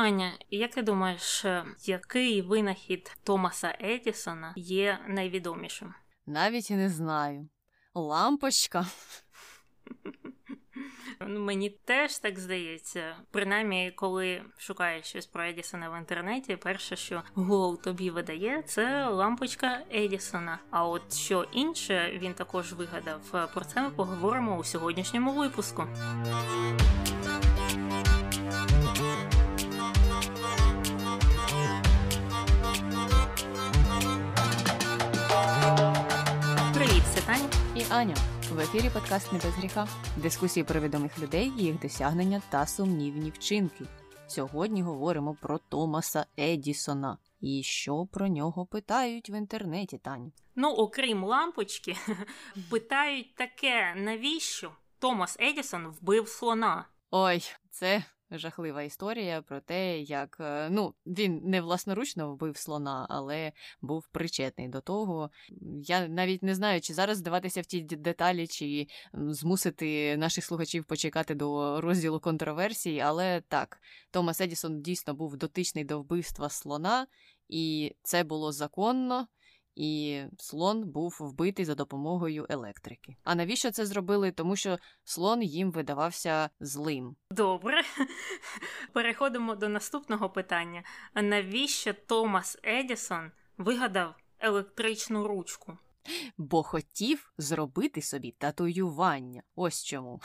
Аня, як ти думаєш, е, який винахід Томаса Едісона є найвідомішим? Навіть і не знаю. Лампочка. Ну, мені теж так здається. Принаймні, коли шукаєш щось про Едісона в інтернеті, перше, що Google тобі видає, це лампочка Едісона. А от що інше він також вигадав. Про це ми поговоримо у сьогоднішньому випуску. І Аня. В ефірі подкаст «Не без гріха. Дискусії про відомих людей, їх досягнення та сумнівні вчинки. Сьогодні говоримо про Томаса Едісона. І що про нього питають в інтернеті, Таню? Ну, окрім лампочки, питають таке, навіщо Томас Едісон вбив слона? Ой, це жахлива історія про те, як е, ну він не власноручно вбив слона, але був причетний до того. Я навіть не знаю, чи зараз здаватися в ті деталі, чи змусити наших слухачів почекати до розділу контроверсій. Але так, Томас Едісон дійсно був дотичний до вбивства слона, і це було законно і слон був вбитий за допомогою електрики. А навіщо це зробили? Тому що слон їм видавався злим. Добре, переходимо до наступного питання. А навіщо Томас Едісон вигадав електричну ручку? Бо хотів зробити собі татуювання. Ось чому.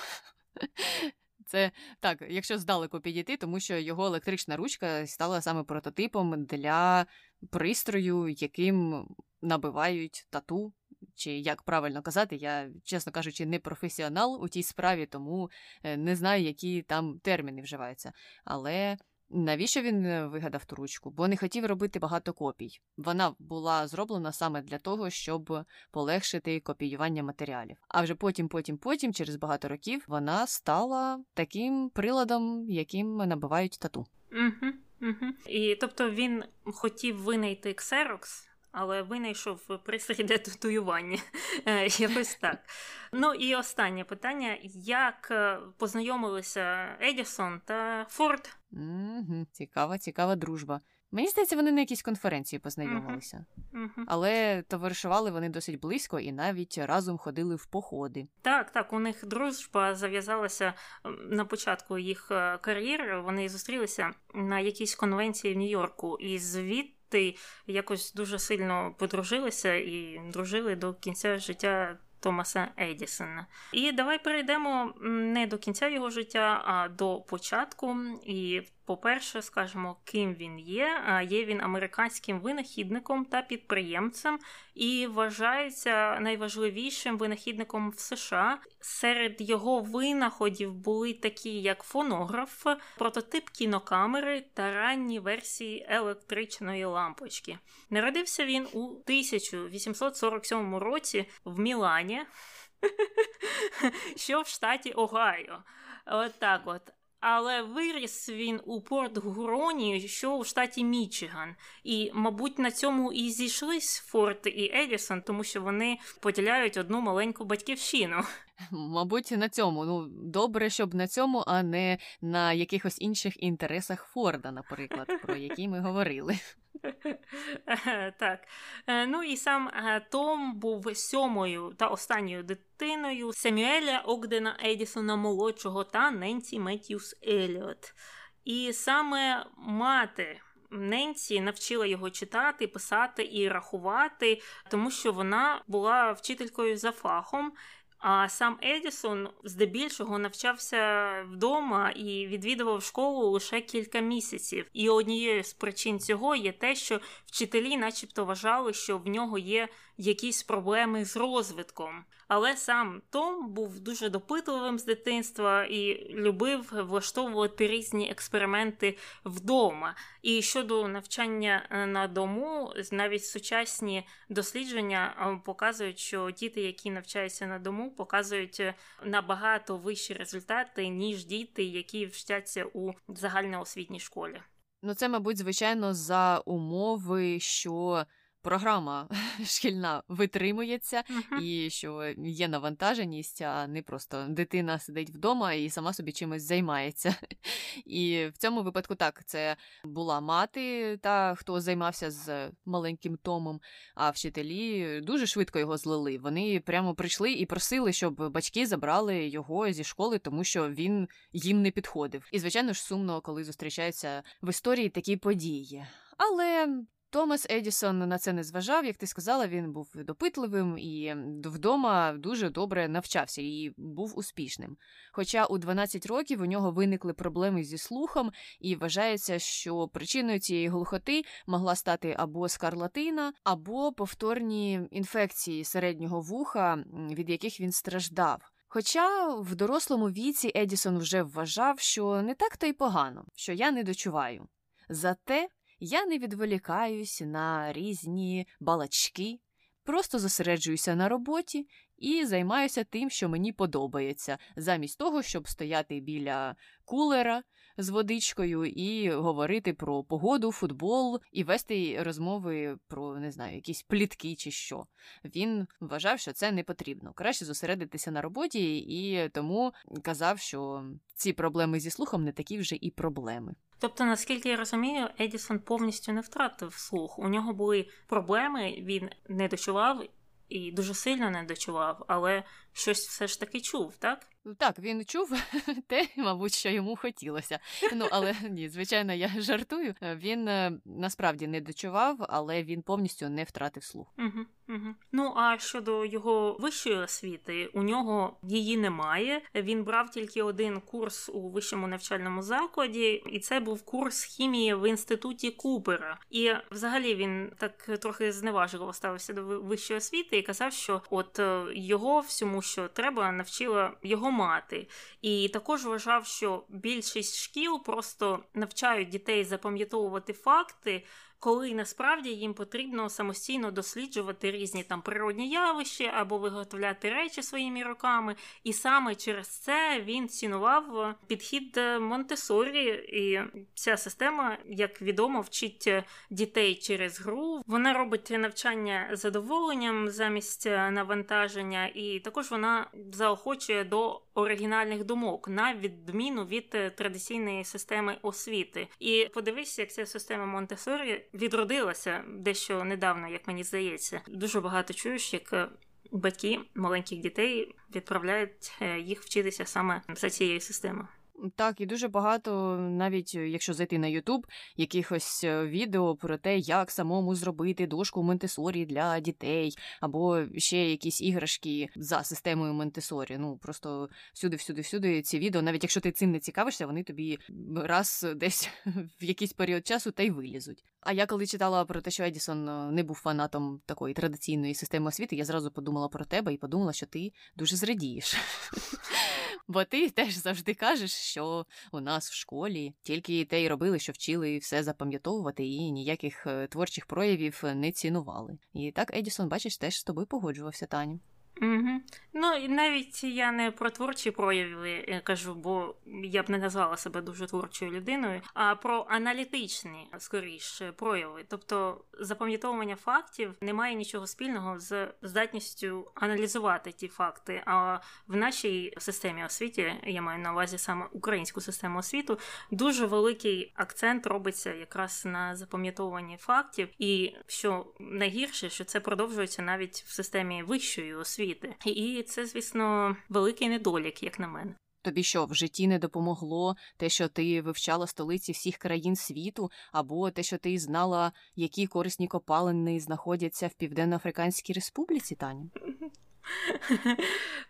Це так, якщо здалеку підійти, тому що його електрична ручка стала саме прототипом для пристрою, яким набивають тату. Чи як правильно казати, я, чесно кажучи, не професіонал у тій справі, тому е, не знаю, які там терміни вживаються. Але навіщо він е, вигадав ту ручку? Бо не хотів робити багато копій. Вона була зроблена саме для того, щоб полегшити копіювання матеріалів. А вже потім, потім, потім, через багато років, вона стала таким приладом, яким набивають тату. Угу, угу. І тобто він хотів винайти Xerox, але винайшов пристрій для татуювання. Е, якось так. Ну і останнє питання: як е, познайомилися Едісон та Форд? Угу, Цікава, цікава дружба. Мені здається, вони на якійсь конференції познайомилися, uh-huh. але товаришували вони досить близько і навіть разом ходили в походи. Так, так, у них дружба зав'язалася на початку їх е, кар'єри. Вони зустрілися на якійсь конвенції в Нью-Йорку, і звідти ти якось дуже сильно подружилися і дружили до кінця життя Томаса Едісона. І давай перейдемо не до кінця його життя, а до початку. І по-перше, скажемо, ким він є. Є він американським винахідником та підприємцем і вважається найважливішим винахідником в США. Серед його винаходів були такі, як фонограф, прототип кінокамери та ранні версії електричної лампочки. Народився він у 1847 році в Мілані, що в штаті Огайо. От так от але виріс він у Порт Гуроні, що у штаті Мічиган. І, мабуть, на цьому і зійшлись Форд і Едісон, тому що вони поділяють одну маленьку батьківщину. Мабуть, на цьому. Ну, добре, щоб на цьому, а не на якихось інших інтересах Форда, наприклад, про які ми говорили. Так. Е, ну і сам е, Том був сьомою та останньою дитиною Семюеля Огдена Едісона молодшого та Ненсі Меттьюс Еліот. І саме мати. Ненсі навчила його читати, писати і рахувати, тому що вона була вчителькою за фахом, а сам Едісон здебільшого навчався вдома і відвідував школу лише кілька місяців. І однією з причин цього є те, що вчителі, начебто, вважали, що в нього є якісь проблеми з розвитком. Але сам Том був дуже допитливим з дитинства і любив влаштовувати різні експерименти вдома. І щодо навчання е, на дому, навіть сучасні дослідження е, показують, що діти, які навчаються на дому, показують е, набагато вищі результати, ніж діти, які вчаться у загальноосвітній школі. Ну, це, мабуть, звичайно, за умови, що програма шкільна витримується, uh-huh. і що є навантаженість, а не просто дитина сидить вдома і сама собі чимось займається. І в цьому випадку так, це була мати, та хто займався з маленьким Томом, а вчителі дуже швидко його злили. Вони прямо прийшли і просили, щоб батьки забрали його зі школи, тому що він їм не підходив. І, звичайно ж, сумно, коли зустрічаються в історії такі події. Але Томас Едісон на це не зважав, як ти сказала, він був допитливим і вдома дуже добре навчався і був успішним. Хоча у 12 років у нього виникли проблеми зі слухом, і вважається, що причиною цієї глухоти могла стати або скарлатина, або повторні інфекції середнього вуха, від яких він страждав. Хоча в дорослому віці Едісон вже вважав, що не так то й погано, що я не дочуваю. Зате я не відволікаюсь на різні балачки, просто зосереджуюся на роботі і займаюся тим, що мені подобається, замість того, щоб стояти біля кулера з водичкою і говорити про погоду, футбол і вести розмови про не знаю, якісь плітки чи що. Він вважав, що це не потрібно. Краще зосередитися на роботі, і тому казав, що ці проблеми зі слухом не такі вже і проблеми. Тобто, наскільки я розумію, Едісон повністю не втратив слух. У нього були проблеми, він не дочував і дуже сильно не дочував, але щось все ж таки чув, так? Так, він чув те, мабуть, що йому хотілося. Ну, але ні, звичайно, я жартую. Він е, насправді не дочував, але він повністю не втратив слух. Угу, угу. Ну а щодо його вищої освіти, у нього її немає. Він брав тільки один курс у вищому навчальному закладі, і це був курс хімії в інституті Купера. І взагалі він так трохи зневажливо ставився до вищої освіти і казав, що от е, його всьому що треба, навчила його мати. І також вважав, що більшість шкіл просто навчають дітей запам'ятовувати факти коли насправді їм потрібно самостійно досліджувати різні там природні явища або виготовляти речі своїми руками. І саме через це він цінував підхід Монтесорі, і ця система, як відомо, вчить дітей через гру. Вона робить навчання задоволенням замість навантаження, і також вона заохочує до оригінальних думок на відміну від традиційної системи освіти. І подивись, як ця система Монтесорі відродилася дещо недавно, як мені здається. Дуже багато чуєш, як е, батьки маленьких дітей відправляють е, їх вчитися саме за цією системою. Так, і дуже багато, навіть е, якщо зайти на Ютуб, якихось е, відео про те, як самому зробити дошку Монтесорі для дітей, або ще якісь іграшки за системою Монтесорі. Ну просто всюди, всюди, всюди ці відео, навіть якщо ти цим не цікавишся, вони тобі раз десь в якийсь період часу та й вилізуть. А я коли читала про те, що Едісон е, не був фанатом такої традиційної системи освіти, я зразу подумала про тебе і подумала, що ти дуже зрадієш. Бо ти теж завжди кажеш, що у нас в школі тільки те й робили, що вчили все запам'ятовувати і ніяких е, творчих проявів не цінували. І так Едісон, бачиш, теж з тобою погоджувався, Таню. Угу. Ну і навіть я не про творчі прояви е, кажу, бо я б не назвала себе дуже творчою людиною, а про аналітичні скоріше прояви. Тобто запам'ятовування фактів не має нічого спільного з здатністю аналізувати ті факти. А в нашій системі освіті, я маю на увазі саме українську систему освіту, дуже великий акцент робиться якраз на запам'ятовуванні фактів, і що найгірше, що це продовжується навіть в системі вищої освіти освіти. І це, звісно, великий недолік, як на мене. Тобі що в житті не допомогло те, що ти вивчала столиці всіх країн світу, або те, що ти знала, які корисні копалини знаходяться в Південно-Африканській Республіці, Таня?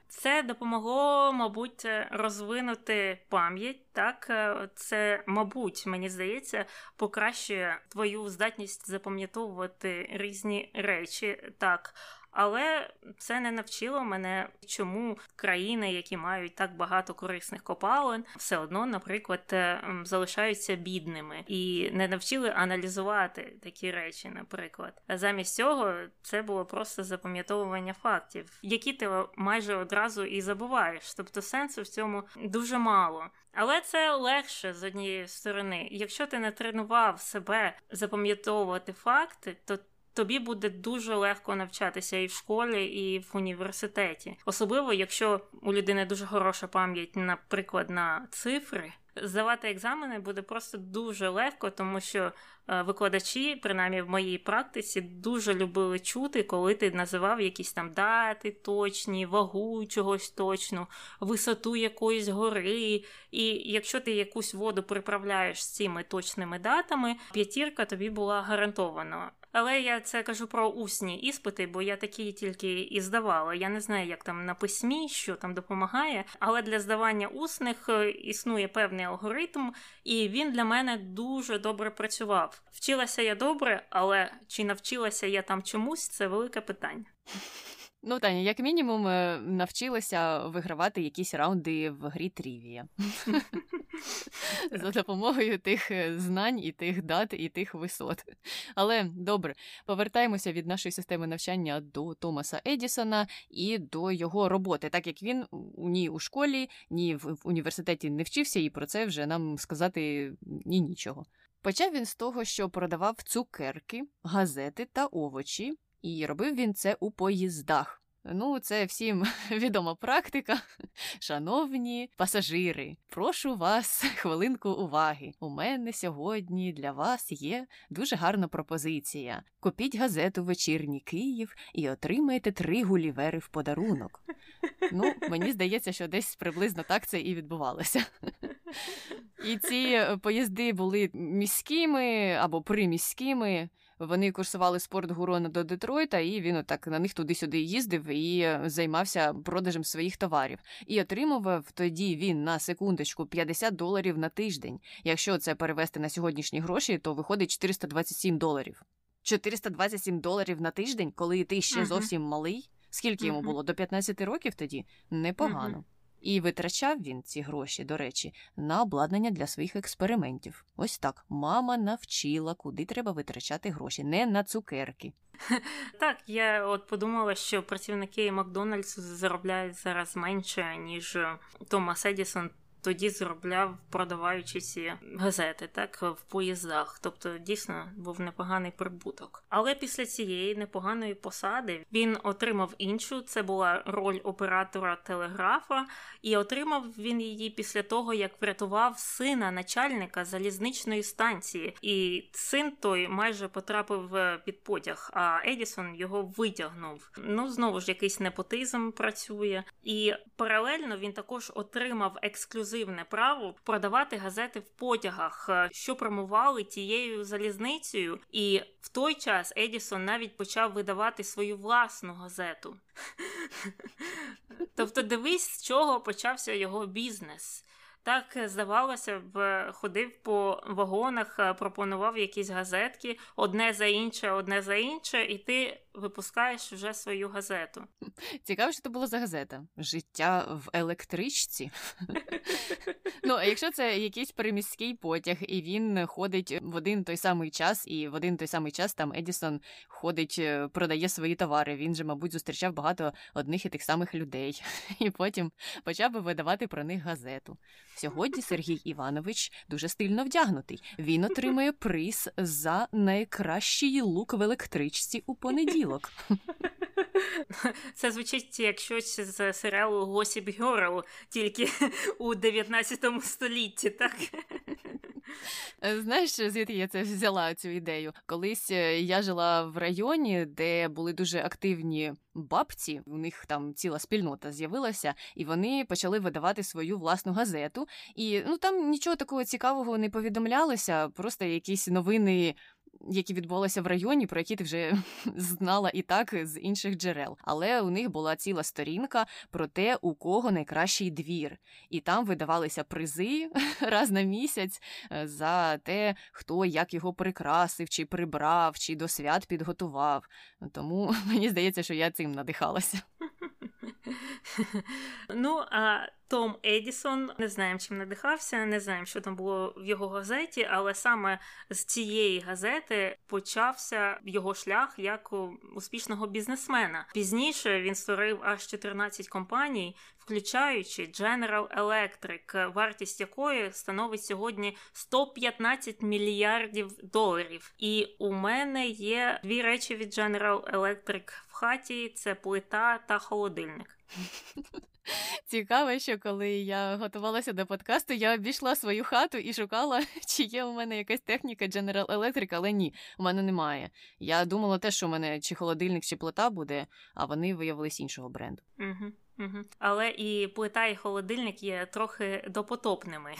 Це допомогло, мабуть, розвинути пам'ять. Так, це, мабуть, мені здається, покращує твою здатність запам'ятовувати різні речі. Так, але це не навчило мене, чому країни, які мають так багато корисних копалин, все одно, наприклад, е, залишаються бідними і не навчили аналізувати такі речі, наприклад. Замість цього це було просто запам'ятовування фактів, які ти майже одразу і забуваєш. Тобто сенсу в цьому дуже мало. Але це легше з однієї сторони. Якщо ти не тренував себе запам'ятовувати факти, то тобі буде дуже легко навчатися і в школі, і в університеті. Особливо, якщо у людини дуже хороша пам'ять, наприклад, на цифри. Здавати екзамени буде просто дуже легко, тому що викладачі, принаймні в моїй практиці, дуже любили чути, коли ти називав якісь там дати точні, вагу чогось точну, висоту якоїсь гори. І якщо ти якусь воду приправляєш з цими точними датами, п'ятірка тобі була гарантована. Але я це кажу про усні іспити, бо я такі тільки і здавала. Я не знаю, як там на письмі, що там допомагає. Але для здавання усних е, існує певний алгоритм, і він для мене дуже добре працював. Вчилася я добре, але чи навчилася я там чомусь, це велике питання. Ну, Таня, як мінімум, е, навчилася вигравати якісь раунди в грі Трівія за допомогою тих е, знань і тих дат, і тих висот. Але добре, повертаємося від нашої системи навчання до Томаса Едісона і до його роботи, так як він ні у школі, ні в університеті не вчився, і про це вже нам сказати ні нічого. Почав він з того, що продавав цукерки, газети та овочі і робив він це у поїздах. Ну, це всім відома практика. Шановні пасажири, прошу вас хвилинку уваги. У мене сьогодні для вас є дуже гарна пропозиція. Купіть газету Вечірній Київ і отримайте три гулівери в подарунок. Ну, мені здається, що десь приблизно так це і відбувалося. І ці поїзди були міськими або приміськими. Вони курсували спорт Гурона до Детройта, і він отак на них туди-сюди їздив і займався продажем своїх товарів. І отримував тоді він на секундочку 50 доларів на тиждень. Якщо це перевести на сьогоднішні гроші, то виходить 427 доларів. 427 доларів на тиждень, коли ти ще зовсім малий. Скільки йому було? До 15 років тоді? Непогано. І витрачав він ці гроші, до речі, на обладнання для своїх експериментів. Ось так мама навчила, куди треба витрачати гроші, не на цукерки. Так, я от подумала, що працівники Макдональдсу заробляють зараз менше, ніж Томас Едісон тоді заробляв, продаваючи ці газети, так в поїздах. Тобто, дійсно був непоганий прибуток. Але після цієї непоганої посади він отримав іншу. Це була роль оператора телеграфа, і отримав він її після того, як врятував сина начальника залізничної станції. І син той майже потрапив під потяг. А Едісон його витягнув. Ну знову ж якийсь непотизм працює, і паралельно він також отримав ексклюзив ексклюзивне право продавати газети в потягах, е, що промували тією залізницею. І в той час Едісон навіть почав видавати свою власну газету. Тобто, дивись, з чого почався його бізнес. Так, здавалося б, ходив по вагонах, е, пропонував якісь газетки одне за інше, одне за інше, і ти випускаєш вже свою газету. Цікаво, що це було за газета. Життя в електричці. Ну, а якщо це якийсь приміський потяг, і він ходить в один той самий час, і в один той самий час там Едісон ходить, е, продає свої товари. Він же, мабуть, зустрічав багато одних і тих самих людей, і потім почав би видавати про них газету. Сьогодні Сергій Іванович дуже стильно вдягнутий. Він отримує приз за найкращий look в електричці у понеділок. Це звучить як щось з серіалу Gossip Girl, тільки у 19 столітті, так? Знаєш, звідки я це взяла цю ідею? Колись е, я жила в районі, де були дуже активні бабці, у них там ціла спільнота з'явилася, і вони почали видавати свою власну газету. І ну там нічого такого цікавого не повідомлялося, просто якісь новини які відбулися в районі, про які ти вже знала і так з інших джерел. Але у них була ціла сторінка про те, у кого найкращий двір, і там видавалися призи раз на місяць е, за те, хто як його прикрасив, чи прибрав, чи до свят підготував. Тому мені здається, що я цим надихалася. Ну, а Том Едісон. Не знаємо, чим надихався, не знаємо, що там було в його газеті, але саме з цієї газети почався його шлях як успішного бізнесмена. Пізніше він створив аж 14 компаній, включаючи General Electric, вартість якої становить сьогодні 115 мільярдів доларів. І у мене є дві речі від General Electric хаті: це плита та холодильник. Цікаво, що коли я готувалася до подкасту, я обійшла свою хату і шукала, чи є у мене якась техніка General Electric, але ні, у мене немає. Я думала те, що у мене чи холодильник, чи плита буде, а вони виявились іншого бренду. Угу. Угу. Але і плита, і холодильник є трохи допотопними.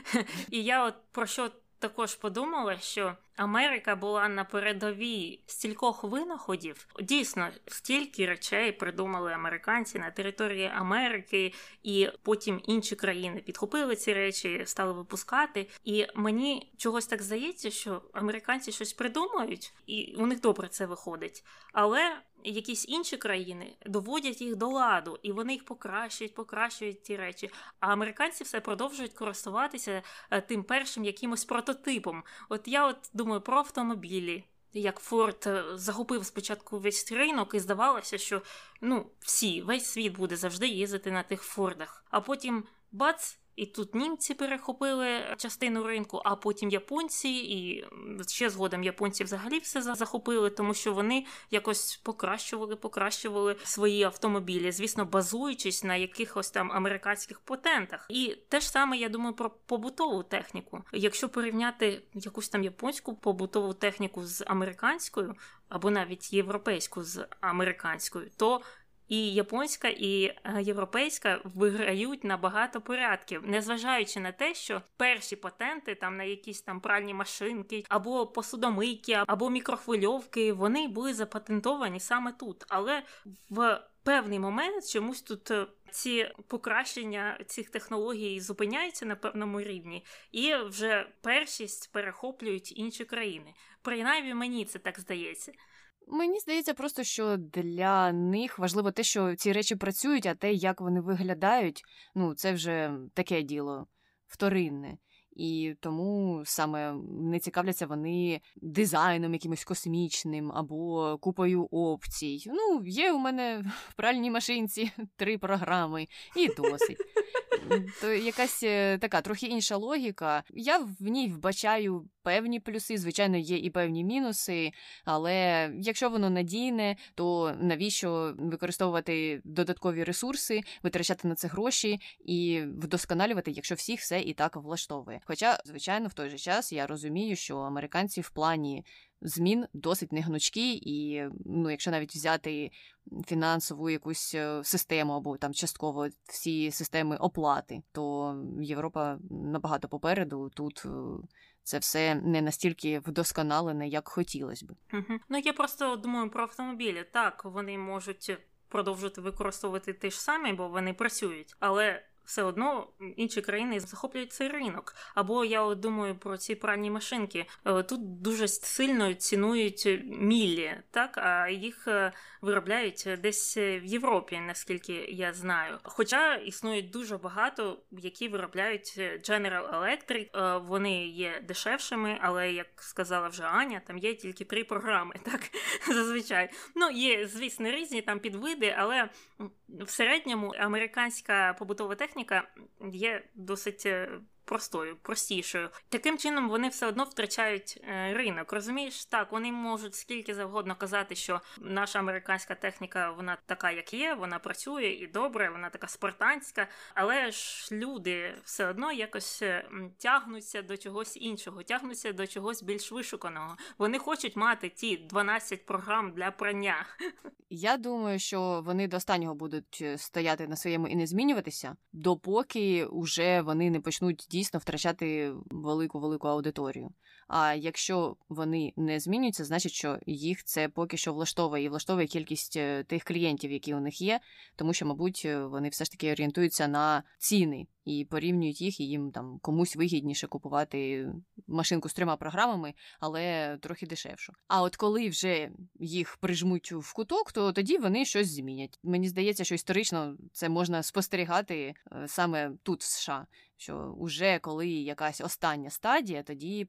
І я от про що також подумала, що Америка була на передовій стількох винаходів. Дійсно, стільки речей придумали американці на території Америки, і потім інші країни підхопили ці речі, стали випускати. І мені чогось так здається, що американці щось придумають, і у них добре це виходить. Але якісь інші країни доводять їх до ладу, і вони їх покращують, покращують ті речі. А американці все продовжують користуватися е, тим першим якимось прототипом. От я от думаю про автомобілі. Як Форд е, захопив спочатку весь ринок, і здавалося, що ну всі, весь світ буде завжди їздити на тих Фордах. А потім бац, і тут німці перехопили частину ринку, а потім японці, і ще згодом японці взагалі все захопили, тому що вони якось покращували, покращували свої автомобілі, звісно, базуючись на якихось там американських патентах. І те ж саме я думаю про побутову техніку. Якщо порівняти якусь там японську побутову техніку з американською, або навіть європейську з американською, то і японська, і е, європейська виграють на багато порядків, незважаючи на те, що перші патенти там на якісь там пральні машинки, або посудомийки, або мікрохвильовки, вони були запатентовані саме тут. Але в певний момент чомусь тут е, ці покращення цих технологій зупиняються на певному рівні, і вже першість перехоплюють інші країни. Принаймні мені це так здається. Мені здається, просто що для них важливо те, що ці речі працюють, а те, як вони виглядають, ну це вже таке діло вторинне. І тому саме не цікавляться вони дизайном якимось космічним або купою опцій. Ну, є у мене в пральній машинці три програми, і досить. То якась е, така трохи інша логіка. Я в ній вбачаю певні плюси, звичайно, є і певні мінуси, але якщо воно надійне, то навіщо використовувати додаткові ресурси, витрачати на це гроші і вдосконалювати, якщо всіх все і так влаштовує. Хоча, звичайно, в той же час я розумію, що американці в плані змін досить негнучкі, і ну, якщо навіть взяти фінансову якусь е, систему або там частково всі системи оплати, то Європа набагато попереду тут. Це все не настільки вдосконалене, як хотілося б. Угу. Ну я просто думаю про автомобілі. Так, вони можуть продовжувати використовувати ті ж самі, бо вони працюють, але все одно інші країни захоплюють цей ринок. Або я от думаю про ці пральні машинки. Е, тут дуже сильно цінують міллі, так а їх е, виробляють десь в Європі, наскільки я знаю. Хоча існують дуже багато, які виробляють General Electric. Е, вони є дешевшими, але як сказала вже Аня, там є тільки три програми. Так зазвичай. Ну є, звісно, різні там підвиди, але в середньому американська побутова техніка є досить е, простою, простішою. Таким чином вони все одно втрачають е, ринок. Розумієш, так вони можуть скільки завгодно казати, що наша американська техніка вона така, як є, вона працює і добре, вона така спартанська, але ж люди все одно якось е, тягнуться до чогось іншого, тягнуться до чогось більш вишуканого. Вони хочуть мати ті 12 програм для прання. Я думаю, що вони до останнього будуть е, стояти на своєму і не змінюватися, допоки вже вони не почнуть дійсно дійсно втрачати велику велику аудиторію. А якщо вони не змінюються, значить, що їх це поки що влаштовує і влаштовує кількість е, тих клієнтів, які у них є, тому що, мабуть, е, вони все ж таки орієнтуються на ціни і порівнюють їх, і їм там комусь вигідніше купувати машинку з трьома програмами, але трохи дешевшу. А от коли вже їх прижмуть в куток, то тоді вони щось змінять. Мені здається, що історично це можна спостерігати е, саме тут, в США що вже коли якась остання стадія, тоді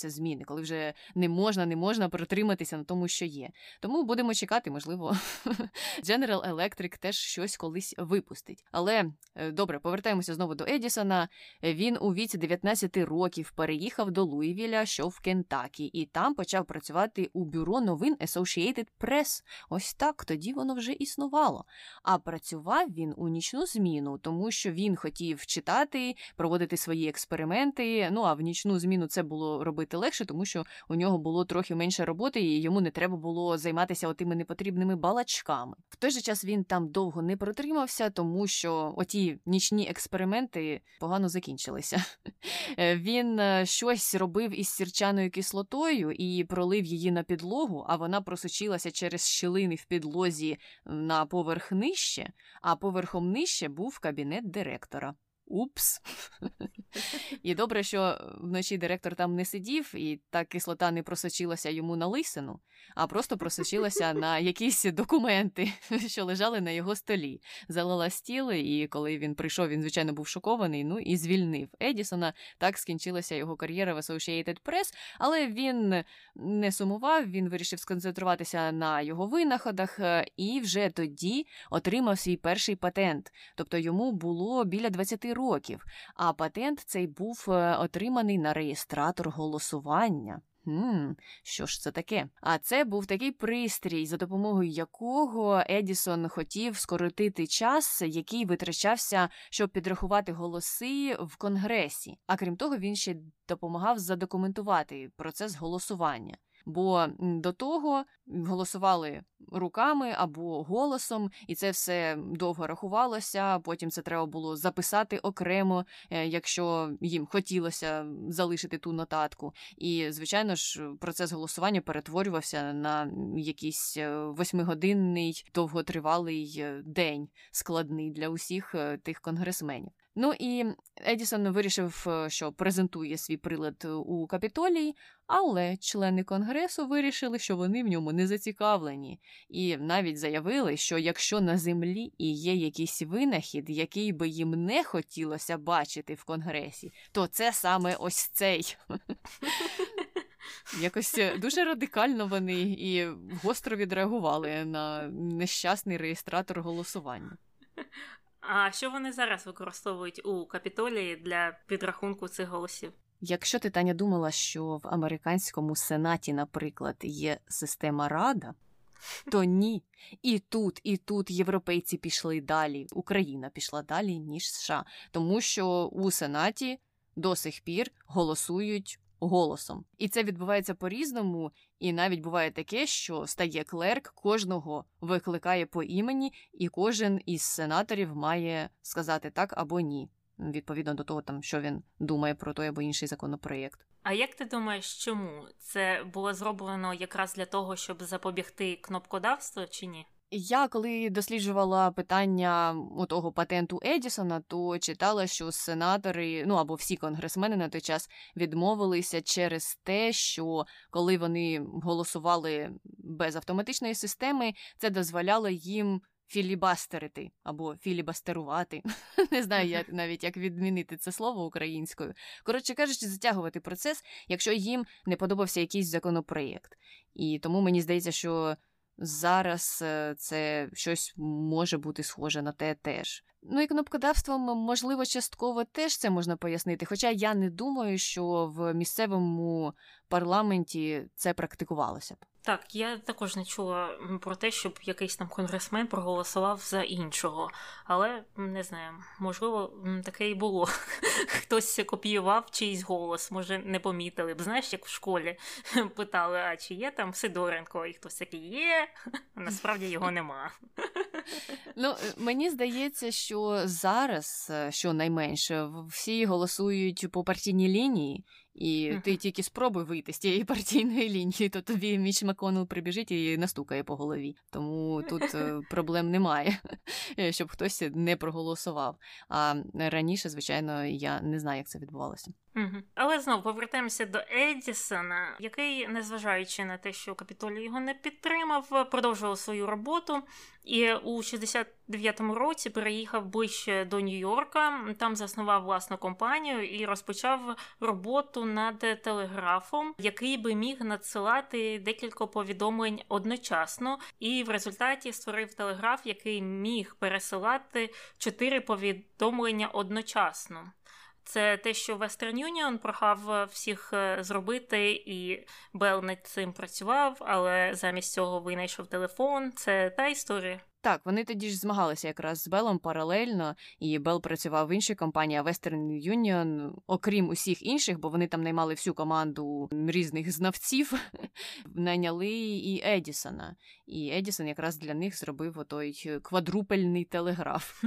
починаються зміни, коли вже не можна, не можна протриматися на тому, що є. Тому будемо чекати, можливо, General Electric теж щось колись випустить. Але е, добре, повертаємося знову до Едісона. Він у віці 19 років переїхав до Луївіля, що в Кентакі, і там почав працювати у бюро новин Associated Press. Ось так тоді воно вже існувало. А працював він у нічну зміну, тому що він хотів читати проводити свої експерименти. Ну а в нічну зміну це було робити легше, тому що у нього було трохи менше роботи, і йому не треба було займатися отими непотрібними балачками. В той же час він там довго не протримався, тому що оті нічні експерименти погано закінчилися. Е, він е, щось робив із сірчаною кислотою і пролив її на підлогу, а вона просочилася через щілини в підлозі на поверх нижче, а поверхом нижче був кабінет директора. Упс. І добре, що вночі директор там не сидів, і та кислота не просочилася йому на лисину, а просто просочилася на якісь документи, що лежали на його столі. Залила стіл, і коли він прийшов, він, звичайно, був шокований, ну і звільнив Едісона. Так скінчилася його кар'єра в Associated Press, але він не сумував, він вирішив сконцентруватися на його винаходах е, і вже тоді отримав свій перший патент. Тобто йому було біля 20 років років, а патент цей був е, отриманий на реєстратор голосування. Хм, Що ж це таке? А це був такий пристрій, за допомогою якого Едісон хотів скоротити час, який витрачався, щоб підрахувати голоси в конгресі. А крім того, він ще допомагав задокументувати процес голосування. Бо до того голосували руками або голосом, і це все довго рахувалося. Потім це треба було записати окремо, е, якщо їм хотілося залишити ту нотатку. І, звичайно ж, процес голосування перетворювався на якийсь е, восьмигодинний довготривалий е, день, складний для усіх тих конгресменів. Ну і Едісон вирішив, е, що презентує свій прилад у капітолії, але члени конгресу вирішили, що вони в ньому не зацікавлені, і навіть заявили, що якщо на землі і є якийсь винахід, який би їм не хотілося бачити в конгресі, то це саме ось цей. Якось е, дуже радикально вони і гостро відреагували на нещасний реєстратор голосування. А що вони зараз використовують у капітолії для підрахунку цих голосів? Якщо ти Таня думала, що в американському сенаті, наприклад, є система рада, то ні. І тут, і тут європейці пішли далі. Україна пішла далі, ніж США, тому що у сенаті до сих пір голосують голосом. І це відбувається по-різному, і навіть буває таке, що стає клерк, кожного викликає по імені, і кожен із сенаторів має сказати так або ні, відповідно до того, там що він думає про той або інший законопроєкт. А як ти думаєш, чому це було зроблено якраз для того, щоб запобігти кнопкодавству, чи ні? Я коли досліджувала питання того патенту Едісона, то читала, що сенатори, ну або всі конгресмени на той час відмовилися через те, що коли вони голосували без автоматичної системи, це дозволяло їм філібастерити або філібастерувати. Не знаю як навіть як відмінити це слово українською. Коротше кажучи, затягувати процес, якщо їм не подобався якийсь законопроєкт. І тому мені здається, що. Зараз е, це щось може бути схоже на те теж. Ну і кнопкодавством, можливо, частково теж це можна пояснити. Хоча я не думаю, що в місцевому парламенті це практикувалося б. Так, я також не чула про те, щоб якийсь там конгресмен проголосував за іншого, але не знаю, можливо, таке і було. Хтось копіював чийсь голос, може не помітили б. Знаєш, як в школі питали, а чи є там Сидоренко, і хтось такий є, а насправді його нема. Ну, Мені здається, що зараз, що найменше, всі голосують по партійній лінії, і ти тільки спробуй вийти з тієї партійної лінії, то тобі Міч Маконел прибіжить і настукає по голові. Тому тут е, проблем немає, щоб хтось не проголосував. А раніше, звичайно, я не знаю, як це відбувалося. Угу. Але знову повертаємося до Едісона, який, незважаючи на те, що Капітолій його не підтримав, продовжував свою роботу. І у 69-му році переїхав ближче до Нью-Йорка. Там заснував власну компанію і розпочав роботу над телеграфом, який би міг надсилати декілька повідомлень одночасно. І в результаті створив телеграф, який міг пересилати чотири повідомлення одночасно. Це те, що Western Union прохав е, всіх е, зробити, і Бел над цим працював, але замість цього винайшов телефон. Це та історія. Так, вони тоді ж змагалися якраз з Белом паралельно, і Бел працював в іншій компанії, а Western Union, окрім усіх інших, бо вони там наймали всю команду різних знавців, найняли і Едісона. І Едісон якраз для них зробив отой квадрупельний телеграф.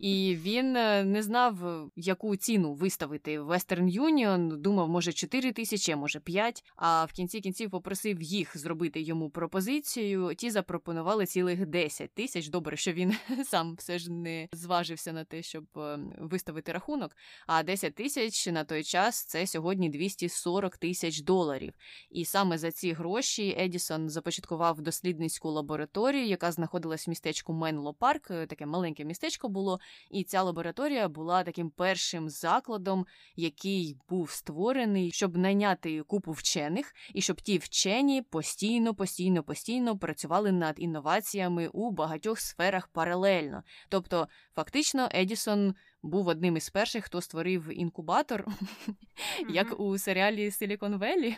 І він е, не знав, яку ціну виставити Western Union, думав, може 4 тисячі, може 5, а в кінці кінців попросив їх зробити йому пропозицію. Ті запропонували цілих 10 тисяч. Добре, що він сам все ж не зважився на те, щоб е, виставити рахунок. А 10 тисяч на той час це сьогодні 240 тисяч доларів. І саме за ці гроші Едісон започаткував дослідницьку лабораторію, яка знаходилась в містечку Менло Парк. Таке маленьке містечко було. І ця лабораторія була таким першим закладом, який був створений, щоб найняти купу вчених, і щоб ті вчені постійно, постійно, постійно працювали над інноваціями у багатьох сферах паралельно. Тобто, фактично, Едісон був одним із перших, хто створив інкубатор, як у серіалі Silicon Valley.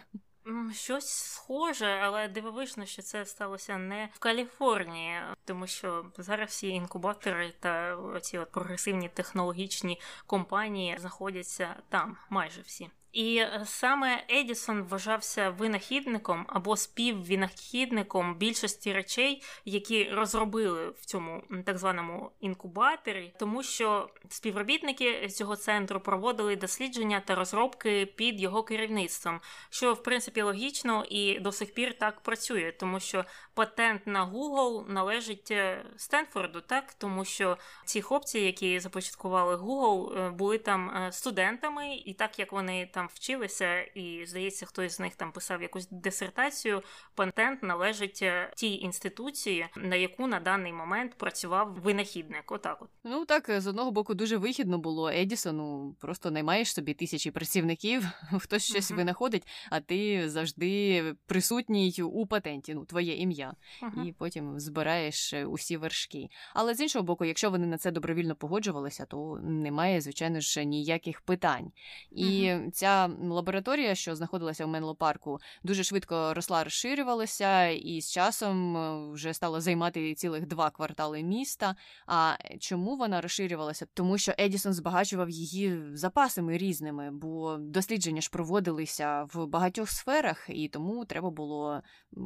Щось схоже, але дивовижно, що це сталося не в Каліфорнії, тому що зараз всі інкубатори та ці от прогресивні технологічні компанії знаходяться там, майже всі. І е, саме Едісон вважався винахідником або співвинахідником більшості речей, які розробили в цьому так званому інкубаторі, тому що співробітники цього центру проводили дослідження та розробки під його керівництвом, що в принципі логічно і до сих пір так працює, тому що патент на Google належить е, Стенфорду, так? Тому що ці хлопці, які започаткували Google, е, були там студентами, і так як вони там там вчилися, і здається, хтось з них там писав якусь дисертацію. Патент належить е, тій інституції, на яку на даний момент працював винахідник. Отак, от ну так з одного боку дуже вигідно було Едісону. Просто наймаєш собі тисячі працівників, хтось щось uh-huh. винаходить, а ти завжди присутній у патенті. Ну, твоє ім'я, uh-huh. і потім збираєш е, усі вершки. Але з іншого боку, якщо вони на це добровільно погоджувалися, то немає, звичайно ж, ніяких питань. І uh-huh. ця лабораторія, що знаходилася в Менло парку, дуже швидко росла, розширювалася, і з часом е, вже стала займати цілих два квартали міста. А чому вона розширювалася? Тому що Едісон збагачував її запасами різними, бо дослідження ж проводилися в багатьох сферах, і тому треба було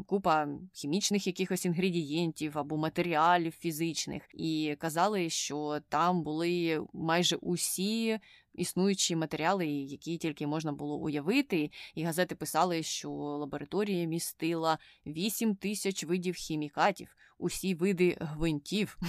купа хімічних якихось інгредієнтів або матеріалів фізичних. І казали, що там були майже усі існуючі матеріали, які тільки можна було уявити, і газети писали, що лабораторія містила 8 тисяч видів хімікатів, усі види гвинтів.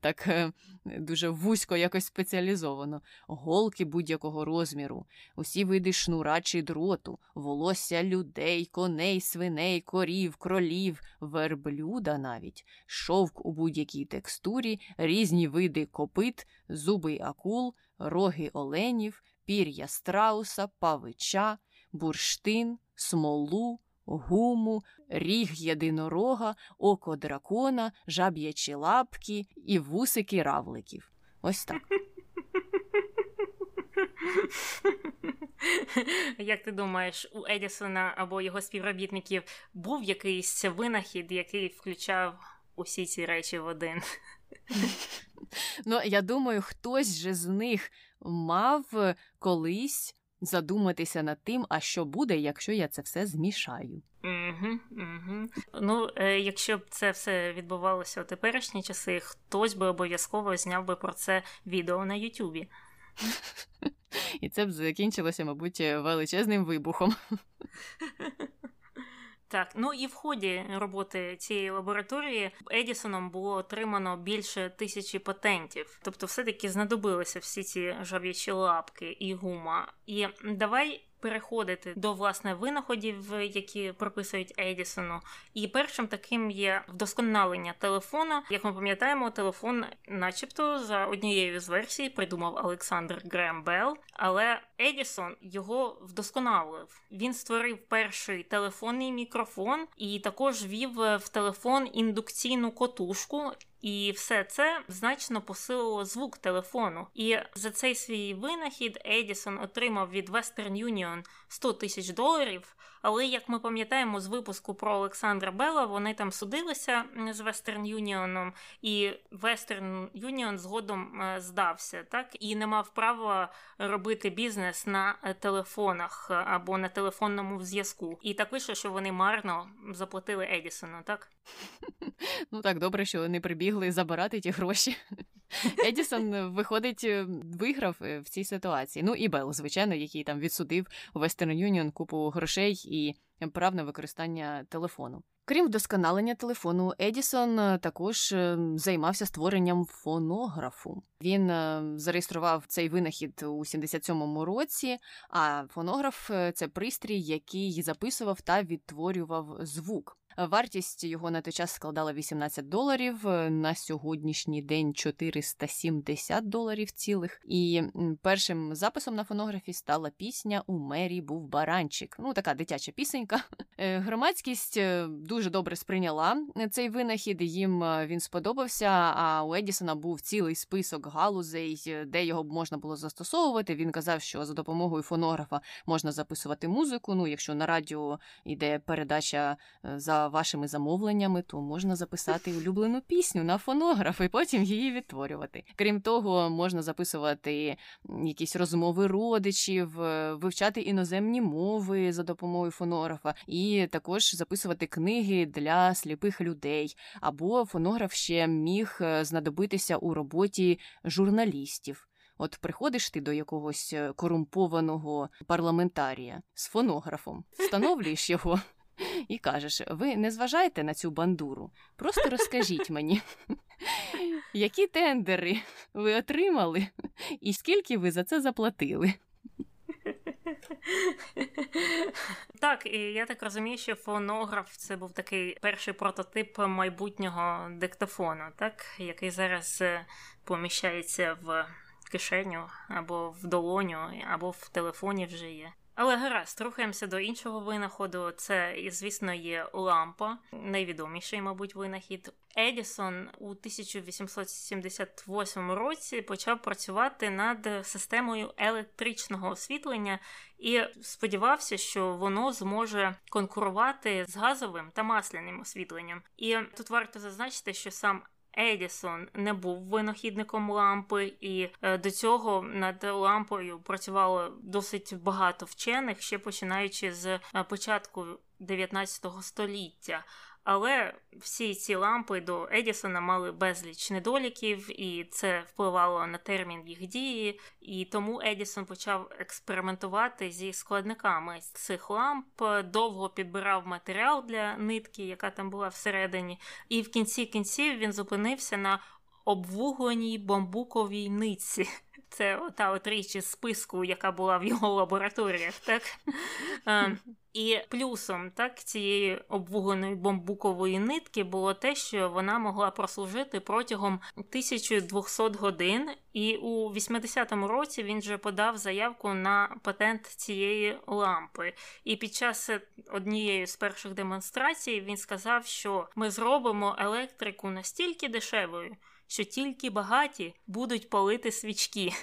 Так е, дуже вузько якось спеціалізовано, голки будь-якого розміру, усі види шнура чи дроту, волосся людей, коней, свиней, корів, кролів, верблюда навіть, шовк у будь-якій текстурі, різні види копит, зуби акул роги оленів, пір'я страуса, павича, бурштин, смолу, гуму, ріг єдинорога, око дракона, жаб'ячі лапки і вусики равликів. Ось так. Як ти думаєш, у Едісона або його співробітників був якийсь винахід, який включав усі ці речі в один? Ну, я думаю, хтось же з них мав колись задуматися над тим, а що буде, якщо я це все змішаю. Угу, угу. Ну, е, якщо б це все відбувалося у теперішні часи, хтось би обов'язково зняв би про це відео на Ютубі. І це б закінчилося, мабуть, величезним вибухом. Так, ну і в ході роботи цієї лабораторії Едісоном було отримано більше тисячі патентів. Тобто, все-таки знадобилися всі ці жав'ячі лапки і гума. І давай переходити до власне винаходів, які прописують Едісону. І першим таким є вдосконалення телефона. Як ми пам'ятаємо, телефон, начебто, за однією з версій придумав Олександр Грем Белл, але Едісон його вдосконалив. Він створив перший телефонний мікрофон і також вів в телефон індукційну котушку. І все це значно посилило звук телефону. І за цей свій винахід Едісон отримав від Western Union 100 тисяч доларів. Але як ми пам'ятаємо з випуску про Олександра Белла, вони там судилися з Western Union, і Western Union згодом е, здався, так і не мав права робити бізнес на е, телефонах е, або на телефонному зв'язку. І так вийшло, що вони марно заплатили Едісону, так? Ну так добре, що вони прибігли забирати ті гроші. Едісон, виходить, виграв в цій ситуації. Ну і Белл, звичайно, який там відсудив у Western Union купу грошей і прав на використання телефону. Крім вдосконалення телефону, Едісон е, також е, займався створенням фонографу. Він е, зареєстрував цей винахід у 77-му році. А фонограф це пристрій, який записував та відтворював звук. Вартість його на той час складала 18 доларів, е, на сьогоднішній день 470 доларів цілих. І першим записом на фонографі стала пісня У мері був баранчик. Ну, така дитяча пісенька. Е, громадськість е, дуже добре сприйняла цей винахід. Їм він сподобався. А у Едісона був цілий список галузей, де його б можна було застосовувати. Він казав, що за допомогою фонографа можна записувати музику. Ну, якщо на радіо йде передача за вашими замовленнями, то можна записати улюблену пісню на фонограф і потім її відтворювати. Крім того, можна записувати якісь розмови родичів, е, вивчати іноземні мови за допомогою фонографа, і також записувати книги для сліпих людей. Або фонограф ще міг е, знадобитися у роботі журналістів. От приходиш ти до якогось е, корумпованого парламентарія з фонографом, встановлюєш його і кажеш: ви не зважаєте на цю бандуру, просто розкажіть мені, які тендери ви отримали, і скільки ви за це заплатили. Так, і я так розумію, що фонограф це був такий перший прототип майбутнього диктофону, так, який зараз е, поміщається в кишеню або в долоню, або в телефоні вже є. Але гаразд, рухаємося до іншого винаходу. Це, звісно, є лампа, найвідоміший, мабуть, винахід. Едісон у 1878 році почав працювати над системою електричного освітлення і сподівався, що воно зможе конкурувати з газовим та масляним освітленням. І тут варто зазначити, що сам Едісон не був винахідником лампи, і е, до цього над лампою працювало досить багато вчених, ще починаючи з е, початку 19 століття. Але всі ці лампи до Едісона мали безліч недоліків, і це впливало на термін їх дії. І тому Едісон почав експериментувати зі складниками цих ламп, довго підбирав матеріал для нитки, яка там була всередині. І в кінці кінців він зупинився на обвугленій бамбуковій нитці. Це та от річ із списку, яка була в його лабораторіях, так? І плюсом так цієї обвугленої бамбукової нитки було те, що вона могла прослужити протягом 1200 годин, і у 80-му році він вже подав заявку на патент цієї лампи. І під час однієї з перших демонстрацій він сказав, що ми зробимо електрику настільки дешевою, що тільки багаті будуть палити свічки.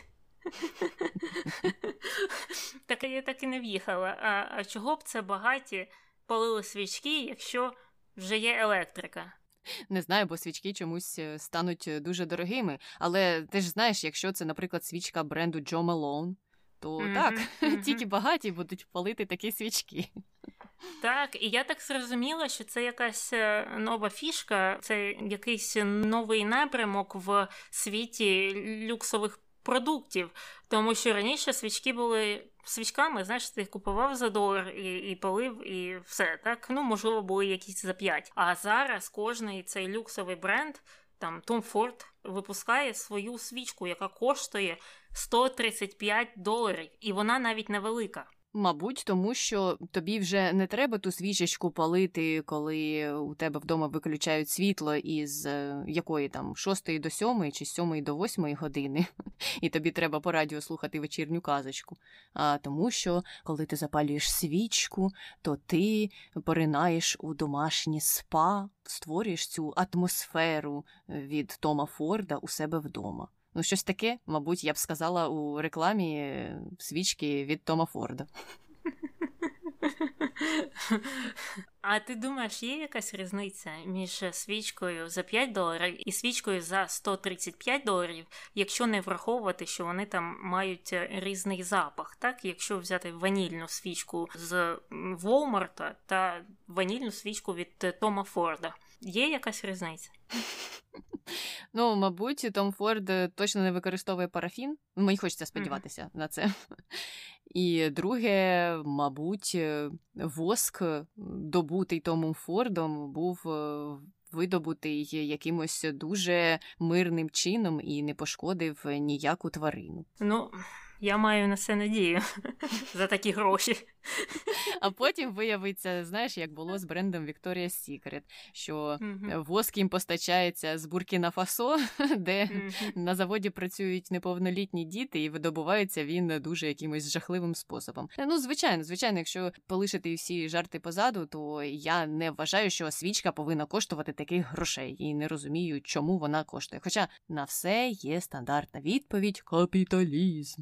Так я так і не в'їхала. А, а чого б це багаті палили свічки, якщо вже є електрика? Не знаю, бо свічки чомусь е, стануть е, дуже дорогими. Але ти ж знаєш, якщо це, наприклад, свічка бренду Joe Malone, то mm-hmm. так, mm-hmm. тільки багаті будуть палити такі свічки. Так, і я так зрозуміла, що це якась е, нова фішка, це якийсь новий напрямок в світі люксових продуктів, тому що раніше свічки були свічками, знаєш, ти купував за долар і і палив, і все. так? Ну, можливо, були якісь за п'ять. А зараз кожний цей люксовий бренд, там Tom Ford, випускає свою свічку, яка коштує 135 доларів, і вона навіть невелика. Мабуть, тому що тобі вже не треба ту свічечку палити, коли у тебе вдома виключають світло із е, якої там шостої до сьомої чи сьомої до восьмої години, і тобі треба по радіо слухати вечірню казочку. А тому, що коли ти запалюєш свічку, то ти поринаєш у домашнє спа, створюєш цю атмосферу е, від Тома Форда у себе вдома. Ну, щось таке, мабуть, я б сказала у рекламі е, свічки від Тома Форда. А ти думаєш, є якась різниця між свічкою за 5 доларів і свічкою за 135 доларів, якщо не враховувати, що вони там мають різний запах, так? Якщо взяти ванільну свічку з Walmart та ванільну свічку від Тома Форда, є якась різниця? Ну, мабуть, Том Форд е, точно не використовує парафін. Мені хочеться сподіватися mm-hmm. на це. І друге, мабуть, е, воск, добутий Томом Фордом, був е, видобутий якимось дуже мирним чином і не пошкодив ніяку тварину. Ну, я маю на це надію за такі гроші. А потім виявиться, знаєш, як було з брендом Victoria's Secret, що воск їм постачається з Буркіна Фасо, де на заводі працюють неповнолітні діти, і видобувається він дуже якимось жахливим способом. Ну, звичайно, звичайно, якщо полишити всі жарти позаду, то я не вважаю, що свічка повинна коштувати таких грошей і не розумію, чому вона коштує. Хоча на все є стандартна відповідь капіталізм.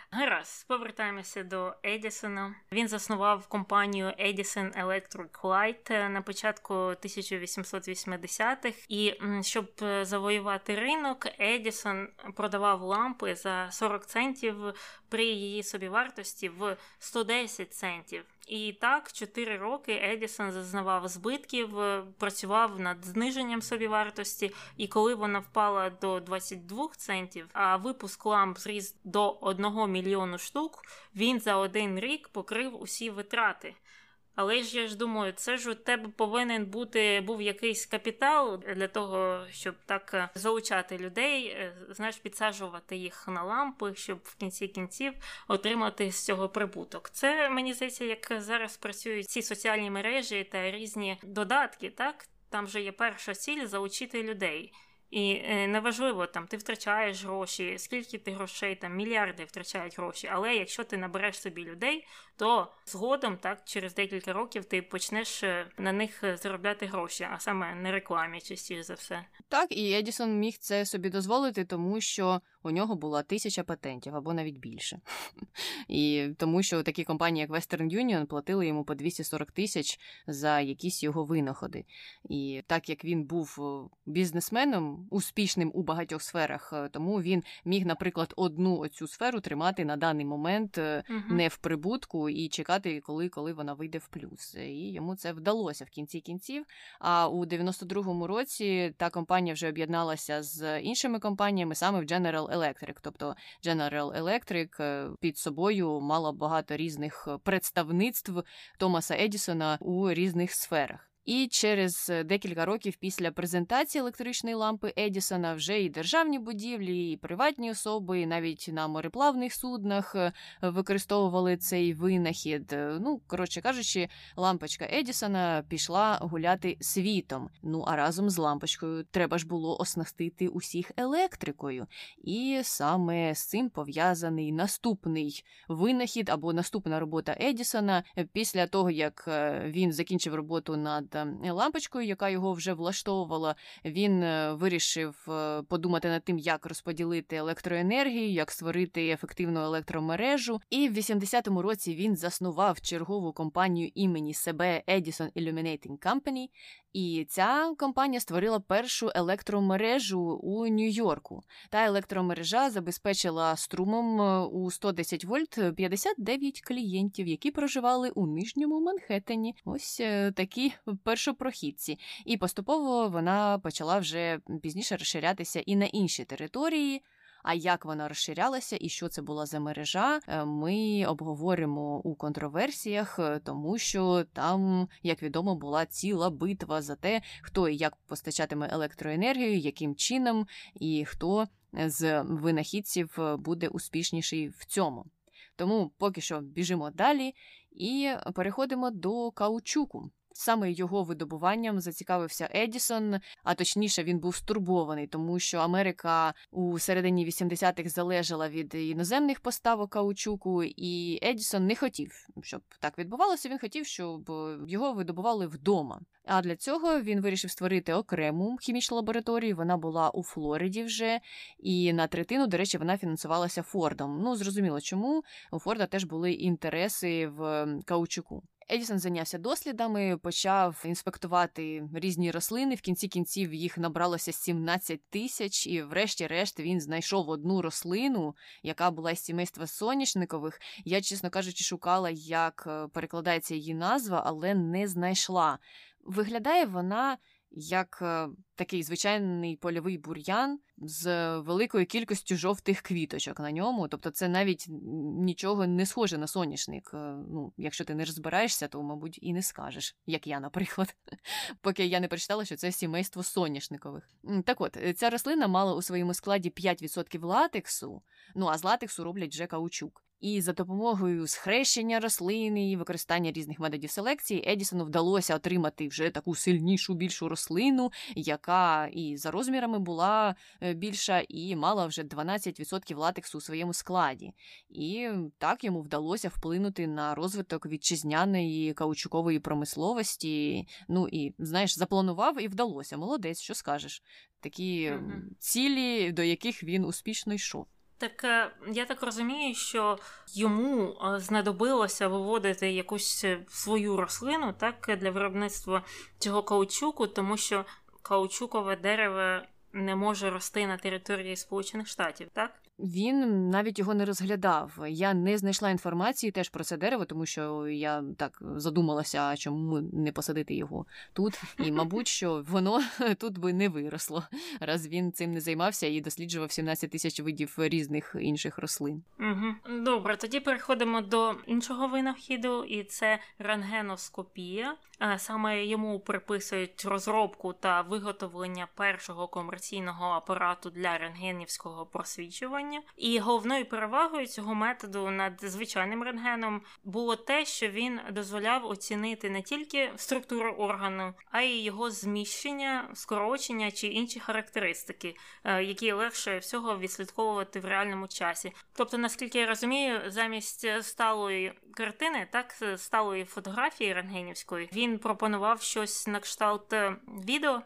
Гаразд, повертаємося до Едісона. Він заснував компанію Edison Electric Light на початку 1880-х. І щоб завоювати ринок, Едісон продавав лампи за 40 центів при її собівартості в 110 центів. І так, 4 роки Едісон зазнавав збитків, е, працював над зниженням собівартості, і коли вона впала до 22 центів, а випуск ламп зріс до 1 мільйону штук, він за один рік покрив усі витрати. Але ж я ж думаю, це ж у тебе повинен бути був якийсь капітал для того, щоб так е, залучати людей, е, знаєш, підсаджувати їх на лампи, щоб в кінці кінців отримати з цього прибуток. Це мені здається, як зараз працюють ці соціальні мережі та різні додатки. Так там же є перша ціль залучити людей. І е, неважливо, там ти втрачаєш гроші, скільки ти грошей, там мільярди втрачають гроші. Але якщо ти набереш собі людей, то згодом, так, через декілька років ти почнеш е, на них е, заробляти гроші, а саме на рекламі, частіше за все. Так, і Едісон міг це собі дозволити, тому що у нього була тисяча патентів або навіть більше. І тому, що такі компанії, як Western Union, платили йому по 240 тисяч за якісь його винаходи. І так як він був бізнесменом, успішним у багатьох сферах, е, тому він міг, наприклад, одну оцю сферу тримати на даний момент угу. не в прибутку і чекати, коли коли вона вийде в плюс. І йому це вдалося в кінці кінців. А у 92-му році та компанія вже об'єдналася з іншими компаніями саме в General Electric. Тобто General Electric е, під собою мала багато різних представництв Томаса Едісона у різних сферах. І через е, декілька років після презентації електричної лампи Едісона вже і державні будівлі, і приватні особи, і навіть на мореплавних суднах е, використовували цей винахід. Е, ну, коротше кажучи, лампочка Едісона пішла гуляти світом. Ну а разом з лампочкою треба ж було оснастити усіх електрикою. І саме з цим пов'язаний наступний винахід або наступна робота Едісона після того, як він закінчив роботу над над лампочкою, яка його вже влаштовувала. Він вирішив подумати над тим, як розподілити електроенергію, як створити ефективну електромережу. І в 80-му році він заснував чергову компанію імені себе Edison Illuminating Company, і ця компанія створила першу електромережу у Нью-Йорку. Та електромережа забезпечила струмом е, у 110 вольт 59 клієнтів, які проживали у нижньому Манхеттені. Ось е, такі першопрохідці. І поступово вона почала вже пізніше розширятися і на інші території. А як вона розширялася і що це була за мережа, е, ми обговоримо у контроверсіях, е, тому що там, як відомо, була ціла битва за те, хто і як постачатиме електроенергію, яким чином, і хто з винахідців е, буде успішніший в цьому. Тому поки що біжимо далі і переходимо до каучуку. Саме його видобуванням зацікавився Едісон, а точніше він був стурбований, тому що Америка у середині 80-х залежала від іноземних поставок каучуку, і Едісон не хотів, щоб так відбувалося. Він хотів, щоб його видобували вдома. А для цього він вирішив створити окрему хімічну лабораторію. Вона була у Флориді вже, і на третину, до речі, вона фінансувалася Фордом. Ну зрозуміло, чому у Форда теж були інтереси в каучуку. Едісон зайнявся дослідами, почав інспектувати різні рослини. В кінці кінців їх набралося 17 тисяч, і, врешті-решт, він знайшов одну рослину, яка була з сімейства соняшникових. Я, чесно кажучи, шукала, як е, перекладається її назва, але не знайшла. Виглядає вона як е, такий звичайний польовий бур'ян з великою кількістю жовтих квіточок на ньому. Тобто, це навіть нічого не схоже на соняшник. Е, ну, Якщо ти не розбираєшся, то, мабуть, і не скажеш, як я, наприклад, поки я не прочитала, що це сімейство соняшникових. Так от, ця рослина мала у своєму складі 5% латексу, ну а з латексу роблять вже каучук. І за допомогою схрещення рослини і використання різних методів селекції Едісону вдалося отримати вже таку сильнішу більшу рослину, яка і за розмірами була е, більша, і мала вже 12% латексу у своєму складі. І так йому вдалося вплинути на розвиток вітчизняної каучукової промисловості. Ну і знаєш, запланував і вдалося. Молодець, що скажеш? Такі mm цілі, до яких він успішно йшов. Так е, я так розумію, що йому е, знадобилося виводити якусь е, свою рослину так для виробництва цього каучуку, тому що каучукове дерево не може рости на території Сполучених Штатів, так? Він навіть його не розглядав. Я не знайшла інформації теж про це дерево, тому що я так задумалася, чому не посадити його тут. І, мабуть, що воно тут би не виросло, раз він цим не займався і досліджував 17 тисяч видів різних інших рослин. Угу. Добре, тоді переходимо до іншого винахіду, і це рентгеноскопія. Саме йому приписують розробку та виготовлення першого комерційного апарату для рентгенівського просвічування. І головною перевагою цього методу над звичайним рентгеном було те, що він дозволяв оцінити не тільки структуру органу, а й його зміщення, скорочення чи інші характеристики, е, які легше всього відслідковувати в реальному часі. Тобто, наскільки я розумію, замість сталої картини, так сталої фотографії рентгенівської, він пропонував щось на кшталт е, відео.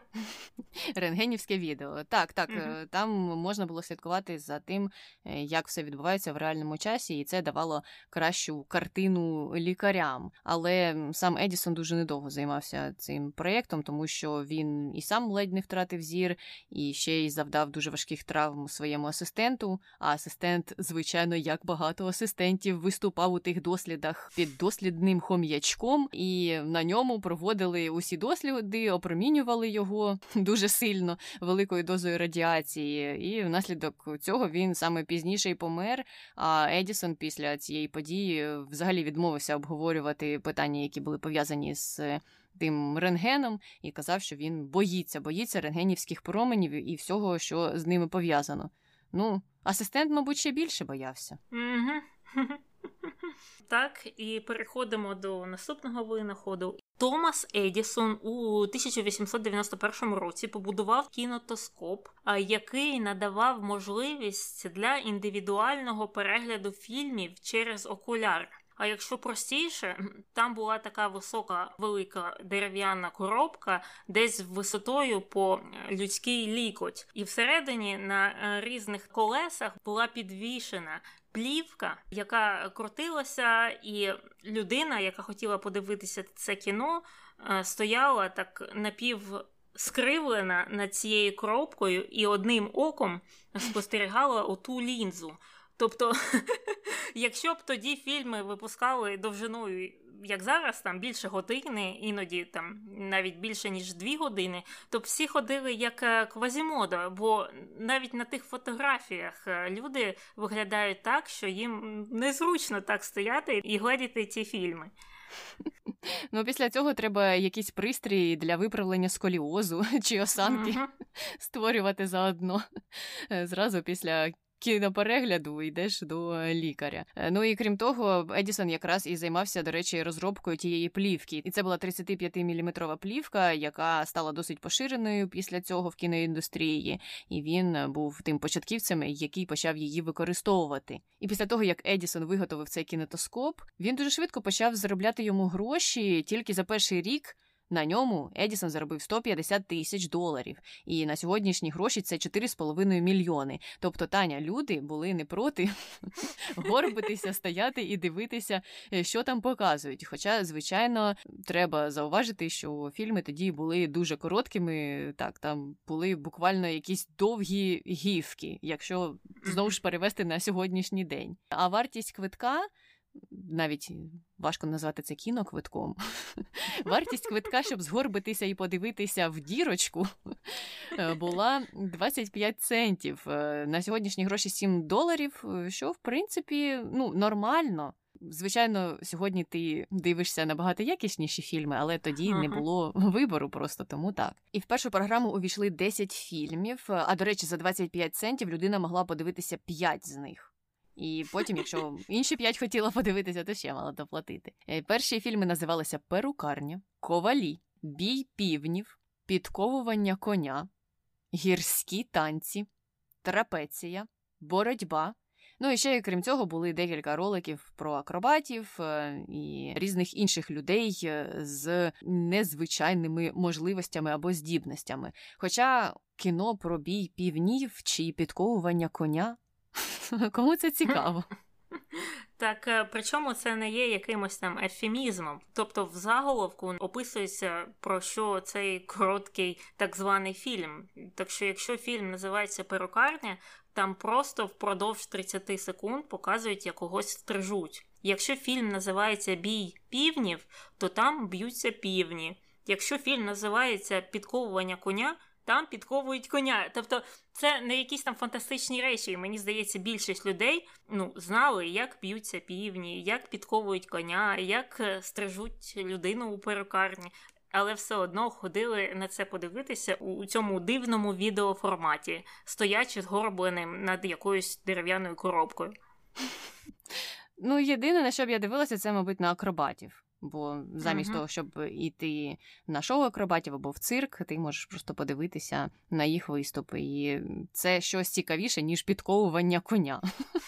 Рентгенівське відео. Так, так, mm там можна було слідкувати за тим, е, як все відбувається в реальному часі, і це давало кращу картину лікарям. Але сам Едісон дуже недовго займався цим проєктом, тому що він і сам ледь не втратив зір, і ще й завдав дуже важких травм своєму асистенту. А асистент, звичайно, як багато асистентів, виступав у тих дослідах під дослідним хом'ячком, і на ньому проводили усі досліди, опромінювали його дуже сильно великою дозою радіації, і внаслідок цього він саме пізніше й помер. А Едісон після цієї події взагалі відмовився обговорювати питання, які були пов'язані з. Тим рентгеном і казав, що він боїться, боїться рентгенівських променів і всього, що з ними пов'язано. Ну, асистент, мабуть, ще більше боявся. Так, і переходимо до наступного винаходу. Томас Едісон у 1891 році побудував кінотоскоп, який надавав можливість для індивідуального перегляду фільмів через окуляр. А якщо простіше, там була така висока велика дерев'яна коробка, десь висотою по людський лікоть, і всередині на е, різних колесах була підвішена. Плівка, яка крутилася, і людина, яка хотіла подивитися це кіно, е, стояла так напів скривлена над цією коробкою і одним оком спостерігала оту лінзу. Тобто, якщо б тоді фільми випускали довжиною, як зараз, там більше години, іноді там навіть більше ніж дві години, то б всі ходили як е, квазімода, бо навіть на тих фотографіях е, люди виглядають так, що їм незручно так стояти і глядіти ці фільми. Ну, після цього треба якісь пристрій для виправлення сколіозу чи осанки uh-huh. створювати заодно е, зразу після кіноперегляду йдеш до лікаря. Е, ну і крім того, Едісон якраз і займався, до речі, розробкою тієї плівки. І це була 35-мм плівка, яка стала досить поширеною після цього в кіноіндустрії. І він був тим початківцем, який почав її використовувати. І після того, як Едісон виготовив цей кінетоскоп, він дуже швидко почав заробляти йому гроші тільки за перший рік. На ньому Едісон заробив 150 тисяч доларів, і на сьогоднішні гроші це 4,5 мільйони. Тобто, Таня, люди були не проти горбитися, стояти і дивитися, е, що там показують. Хоча, звичайно, треба зауважити, що фільми тоді були дуже короткими. Так, там були буквально якісь довгі гівки, якщо знову ж перевести на сьогоднішній день. А вартість квитка навіть важко назвати це кіноквитком. Вартість квитка, щоб згорбитися і подивитися в дірочку, е, була 25 центів. Е, на сьогоднішні гроші 7 доларів, е, що в принципі ну, нормально. Звичайно, сьогодні ти дивишся набагато якісніші фільми, але тоді ага. не було вибору, просто тому так. І в першу програму увійшли 10 фільмів. А до речі, за 25 центів людина могла подивитися 5 з них. І потім, якщо інші п'ять хотіла подивитися, то ще мала доплатити. Е, перші фільми називалися Перукарня, Ковалі, Бій півнів, Підковування коня, Гірські танці, Трапеція, Боротьба. Ну і ще, крім цього, були декілька роликів про акробатів е, і різних інших людей е, з незвичайними можливостями або здібностями. Хоча кіно про бій півнів чи підковування коня Кому це цікаво? Так, е, причому це не є якимось там ефемізмом. Тобто в заголовку описується про що цей короткий так званий фільм. Так що, якщо фільм називається Перукарня, там просто впродовж 30 секунд показують, як когось стрижуть. Якщо фільм називається Бій півнів, то там б'ються півні. Якщо фільм називається Підковування коня, там підковують коня. Тобто це не якісь там фантастичні речі. І Мені здається, більшість людей ну, знали, як п'ються півні, як підковують коня, як е, стрижуть людину у перукарні. Але все одно ходили на це подивитися у цьому дивному відеоформаті, стоячи згорбленим над якоюсь дерев'яною коробкою. Ну, єдине, на що б я дивилася, це, мабуть, на акробатів. Бо замість uh-huh. того, щоб іти на шоу акробатів або в цирк, ти можеш просто подивитися на їх виступи. І це щось цікавіше, ніж підковування коня.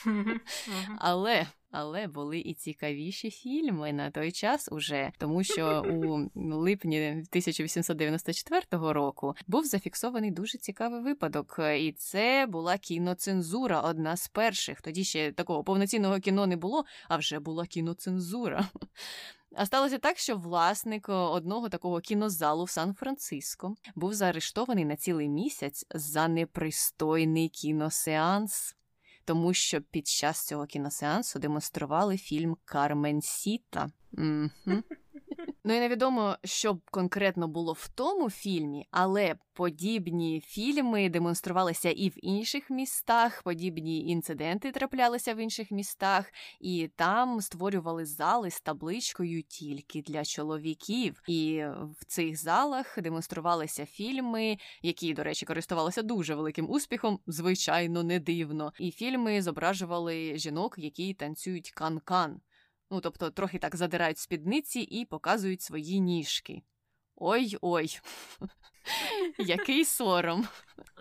Uh-huh. Але але були і цікавіші фільми на той час уже, тому що у липні 1894 року був зафіксований дуже цікавий випадок, і це була кіноцензура, одна з перших. Тоді ще такого повноцінного кіно не було, а вже була кіноцензура. А сталося так, що власник одного такого кінозалу в Сан-Франциско був заарештований на цілий місяць за непристойний кіносеанс, тому що під час цього кіносеансу демонстрували фільм Кармен Сіта. Угу. Ну і невідомо, що конкретно було в тому фільмі, але подібні фільми демонструвалися і в інших містах, подібні інциденти траплялися в інших містах, і там створювали зали з табличкою тільки для чоловіків. І в цих залах демонструвалися фільми, які, до речі, користувалися дуже великим успіхом, звичайно, не дивно. І фільми зображували жінок, які танцюють кан-кан. Ну, тобто, трохи так задирають спідниці і показують свої ніжки. Ой-ой, який сором.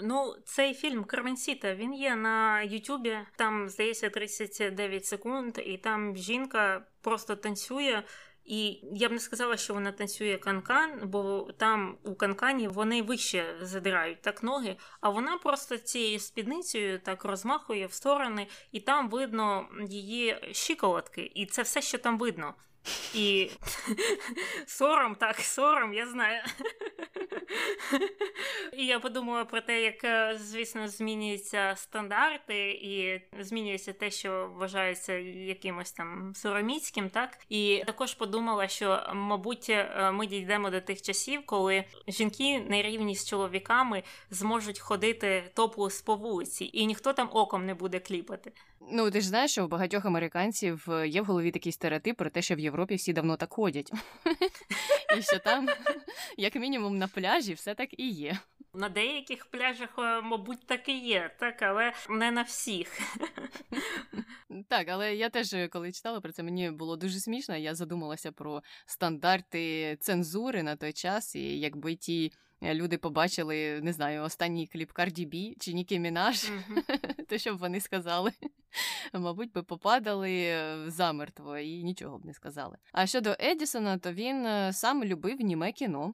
Ну, цей фільм Карменсіта, він є на Ютубі, там, здається, 39 секунд, і там жінка просто танцює. І я б не сказала, що вона танцює канкан, бо там у канкані вони вище задирають так ноги, а вона просто цією спідницею так розмахує в сторони, і там видно її щиколотки, і це все, що там видно. І сором, так, сором, я знаю. І я подумала про те, як, е, звісно, змінюються стандарти, і змінюється те, що вважається якимось там сороміцьким, так? І також подумала, що, мабуть, е, ми дійдемо до тих часів, коли жінки на рівні з чоловіками зможуть ходити топлес по вулиці, і ніхто там оком не буде кліпати. Ну, ти ж знаєш, що у багатьох американців е, є в голові такий стереотип про те, що в Європі всі давно так ходять. І що там, як мінімум, на пляжі все так і є. На деяких пляжах, е, мабуть, так і є, так, але не на всіх. Так, але я теж, е, коли читала про це, мені було дуже смішно. Я задумалася про стандарти цензури на той час, і якби ті. Люди побачили, не знаю, останній кліп Карді Бі чи Нікі Мінаш, mm-hmm. то що б вони сказали. Мабуть, би попадали е, замертво і нічого б не сказали. А щодо Едісона, то він сам любив німе кіно.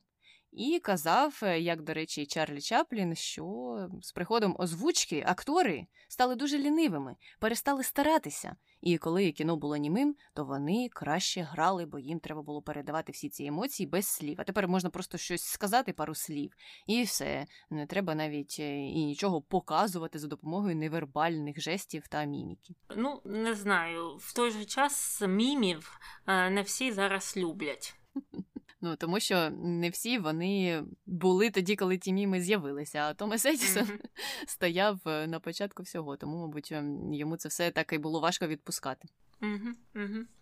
І казав, е, як, до речі, Чарлі Чаплін, що з приходом озвучки актори стали дуже лінивими, перестали старатися. І коли кіно було німим, то вони краще грали, бо їм треба було передавати всі ці емоції без слів. А тепер можна просто щось сказати, пару слів, і все. Не треба навіть е, і нічого показувати за допомогою невербальних жестів та міміки. Ну не знаю, в той же час мімів е, не всі зараз люблять. Ну тому що не всі вони були тоді, коли ті міми з'явилися. А Томас Едісон mm-hmm. стояв е, на початку всього, тому, мабуть, ем, йому це все так і було важко відпускати.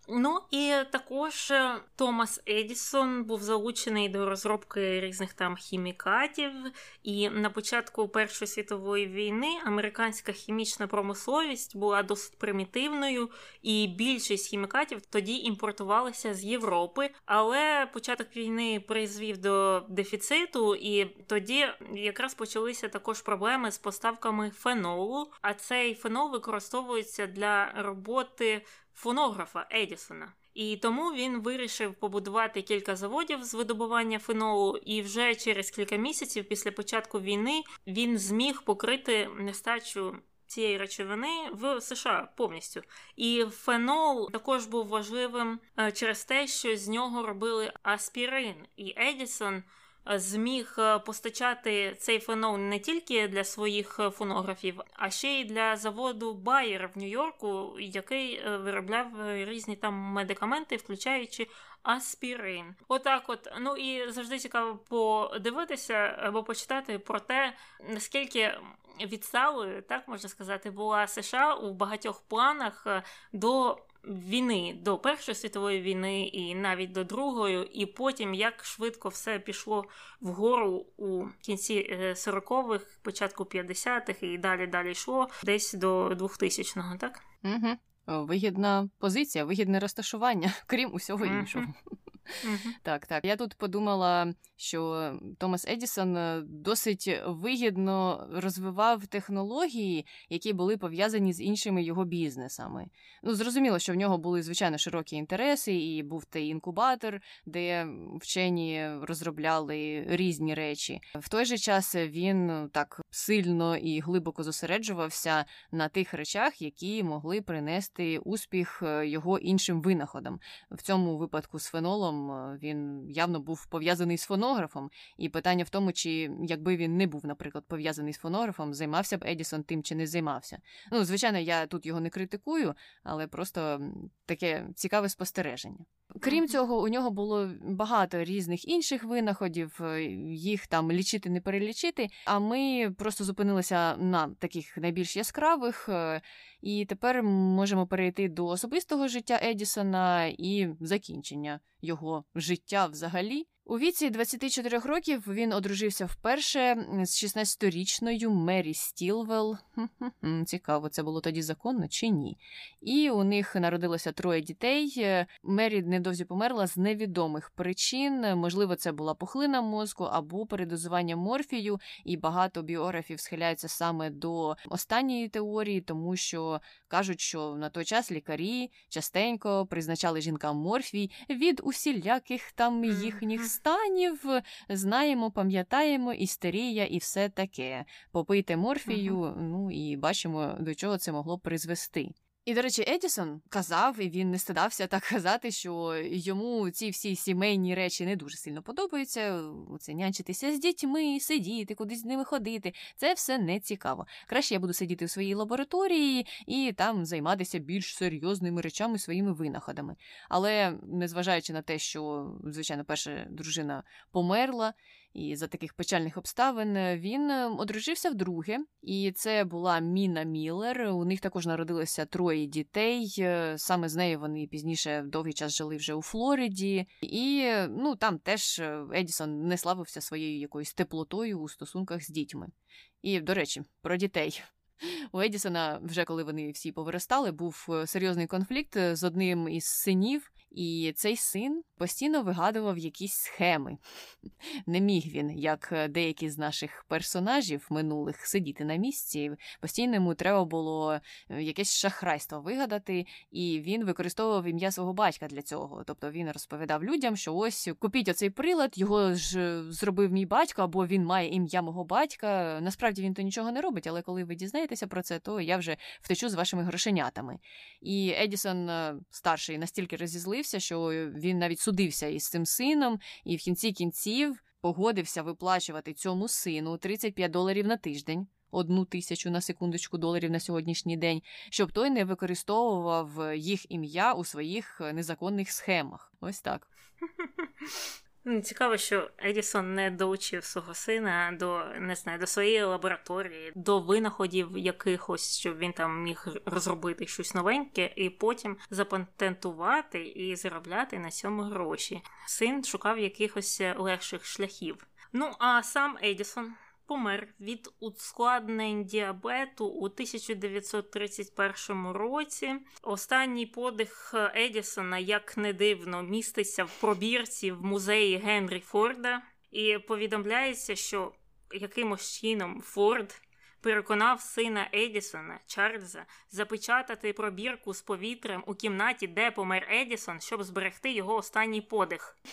Ну і також е, Томас Едісон був залучений до розробки різних там хімікатів. І на початку Першої світової війни американська хімічна промисловість була досить примітивною, і більшість хімікатів тоді імпортувалися з Європи. Але початок війни призвів до дефіциту, і тоді якраз почалися також проблеми з поставками фенолу. А цей фенол використовується для роботи фонографа Едісона. І тому він вирішив побудувати кілька заводів з видобування фенолу, і вже через кілька місяців після початку війни він зміг покрити нестачу цієї речовини в США повністю. І фенол також був важливим е, через те, що з нього робили аспірин, і Едісон зміг е, постачати цей фенол не тільки для своїх е, фонографів, а ще й для заводу Bayer в Нью-Йорку, який е, виробляв різні там медикаменти, включаючи аспірин. Отак, от ну і завжди цікаво подивитися або почитати про те, наскільки відсталою, так можна сказати, була США у багатьох планах до війни до Першої світової війни, і навіть до Другої, і потім як швидко все пішло вгору у кінці 40-х, е, початку 50-х і далі далі йшло десь до 2000-го, так? Угу. Вигідна позиція, вигідне розташування, крім усього іншого. Так, так. Я тут подумала, що Томас Едісон е, досить вигідно розвивав технології, які були пов'язані з іншими його бізнесами. Ну, зрозуміло, що в нього були звичайно широкі інтереси, і був той інкубатор, де вчені розробляли різні речі. В той же час він так сильно і глибоко зосереджувався на тих речах, які могли принести успіх е, його іншим винаходам. В цьому випадку з фенолом фонографом, він явно був пов'язаний з фонографом, і питання в тому, чи якби він не був, наприклад, пов'язаний з фонографом, займався б Едісон тим чи не займався. Ну, звичайно, я тут його не критикую, але просто таке цікаве спостереження. Крім цього, у нього було багато різних інших винаходів, е, їх там лічити, не перелічити. А ми просто зупинилися на таких найбільш яскравих, е, і тепер можемо перейти до особистого життя Едісона і закінчення його життя взагалі. У віці 24 років він одружився вперше з 16-річною Мері Стілвел. Цікаво, це було тоді законно чи ні. І у них народилося троє дітей. Мері невдовзі померла з невідомих причин. Можливо, це була пухлина мозку або передозування морфію, і багато біографів схиляються саме до останньої теорії, тому що кажуть, що на той час лікарі частенько призначали жінкам морфій від усіляких там їхніх станів. Знаємо, пам'ятаємо істерія і все таке. Попийте морфію, ну і бачимо, до чого це могло призвести. І, до речі, Едісон казав, і він не стидався так казати, що йому ці всі сімейні речі не дуже сильно подобаються. Це нянчитися з дітьми, сидіти, кудись з ними ходити. Це все не цікаво. Краще я буду сидіти у своїй лабораторії і там займатися більш серйозними речами, своїми винаходами. Але незважаючи на те, що, звичайно, перша дружина померла. І за таких печальних обставин е, він е, одружився вдруге, і це була Міна Міллер. У них також народилося троє дітей. Е, саме з нею вони пізніше довгий час жили вже у Флориді, і ну там теж Едісон не славився своєю якоюсь теплотою у стосунках з дітьми. І, до речі, про дітей. У Едісона, вже коли вони всі повиростали, був серйозний конфлікт з одним із синів, і цей син постійно вигадував якісь схеми. Не міг він, як е, деякі з наших персонажів минулих, сидіти на місці. Постійно йому треба було е, якесь шахрайство вигадати, і він використовував ім'я свого батька для цього. Тобто він розповідав людям, що ось купіть оцей прилад, його ж е, зробив мій батько, або він має ім'я мого батька. Насправді він то нічого не робить, але коли ви дізнаєтеся про це, то я вже втечу з вашими грошенятами. І Едісон старший настільки розізлився, що він навіть судився із цим сином, і в кінці кінців погодився виплачувати цьому сину 35 доларів на тиждень. Одну тисячу на секундочку доларів на сьогоднішній день, щоб той не використовував їх ім'я у своїх незаконних схемах. Ось так. Цікаво, що Едісон не долучив свого сина до не знаю, до своєї лабораторії, до винаходів якихось, щоб він там міг розробити щось новеньке, і потім запатентувати і заробляти на цьому гроші. Син шукав якихось легших шляхів. Ну а сам Едісон помер від ускладнень діабету у 1931 році. Останній подих Едісона, як не дивно, міститься в пробірці в музеї Генрі Форда, і повідомляється, що якимось чином Форд. Переконав сина Едісона Чарльза запечатати пробірку з повітрям у кімнаті, де помер Едісон, щоб зберегти його останній подих.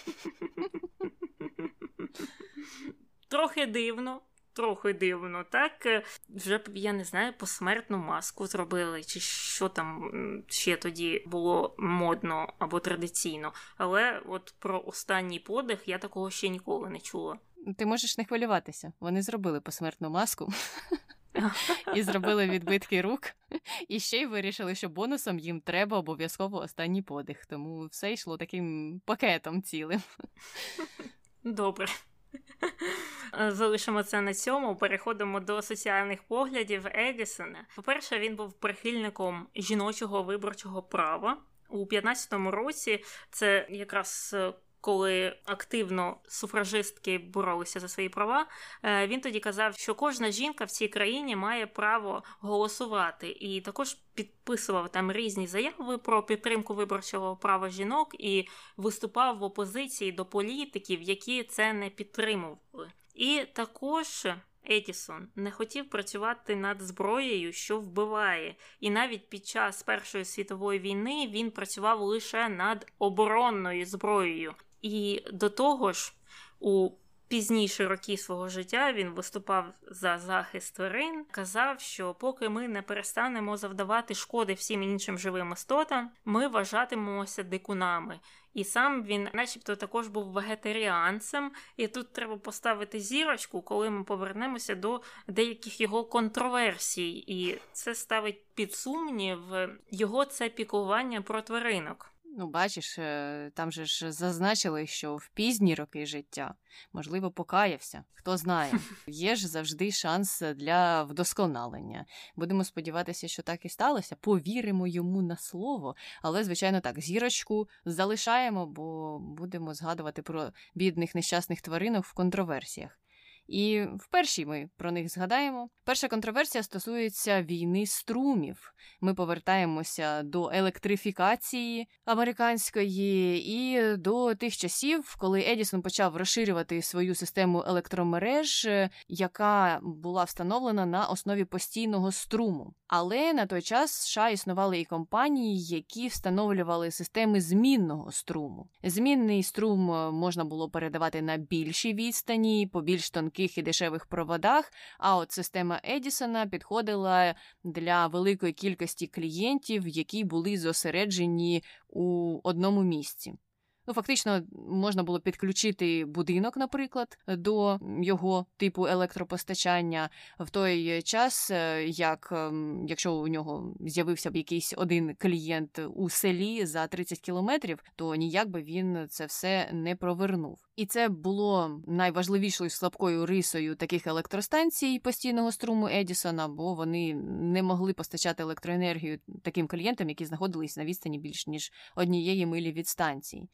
Трохи дивно, трохи дивно, так е, вже я не знаю, посмертну маску зробили, чи що там ще тоді було модно або традиційно. Але от про останній подих я такого ще ніколи не чула. Ти можеш не хвилюватися. Вони зробили посмертну маску. І зробили відбитки рук, і ще й вирішили, що бонусом їм треба обов'язково останній подих. Тому все йшло таким пакетом цілим. Добре. Залишимо це на цьому. Переходимо до соціальних поглядів Едісона. По-перше, він був прихильником жіночого виборчого права у 15-му році. Це якраз коли активно суфражистки боролися за свої права, е, він тоді казав, що кожна жінка в цій країні має право голосувати, і також підписував там різні заяви про підтримку виборчого права жінок і виступав в опозиції до політиків, які це не підтримували. І також Етісон не хотів працювати над зброєю, що вбиває, і навіть під час Першої світової війни він працював лише над оборонною зброєю. І до того ж, у пізніші роки свого життя він виступав за захист тварин, казав, що поки ми не перестанемо завдавати шкоди всім іншим живим істотам, ми вважатимемося дикунами. І сам він, начебто, також був вегетаріанцем, і тут треба поставити зірочку, коли ми повернемося до деяких його контроверсій, і це ставить під сумнів його це піклування про тваринок. Ну, бачиш, е, там же ж зазначили, що в пізні роки життя, можливо, покаявся. Хто знає, є ж завжди шанс для вдосконалення. Будемо сподіватися, що так і сталося. Повіримо йому на слово, але, звичайно, так, зірочку залишаємо, бо будемо згадувати про бідних нещасних тваринок в контроверсіях. І в першій ми про них згадаємо. Перша контроверсія стосується війни струмів. Ми повертаємося до електрифікації американської і до тих часів, коли Едісон почав розширювати свою систему електромереж, яка була встановлена на основі постійного струму. Але на той час США існували і компанії, які встановлювали системи змінного струму. Змінний струм можна було передавати на більшій відстані, по більш тонких і дешевих проводах. А от система Едісона підходила для великої кількості клієнтів, які були зосереджені у одному місці. Ну, фактично, можна було підключити будинок, наприклад, до його типу електропостачання в той час, е, як ем, якщо у нього з'явився б якийсь один клієнт у селі за 30 кілометрів, то ніяк би він це все не провернув. І це було найважливішою слабкою рисою таких електростанцій постійного струму Едісона, бо вони не могли постачати електроенергію таким клієнтам, які знаходились на відстані більш ніж однієї милі від станції.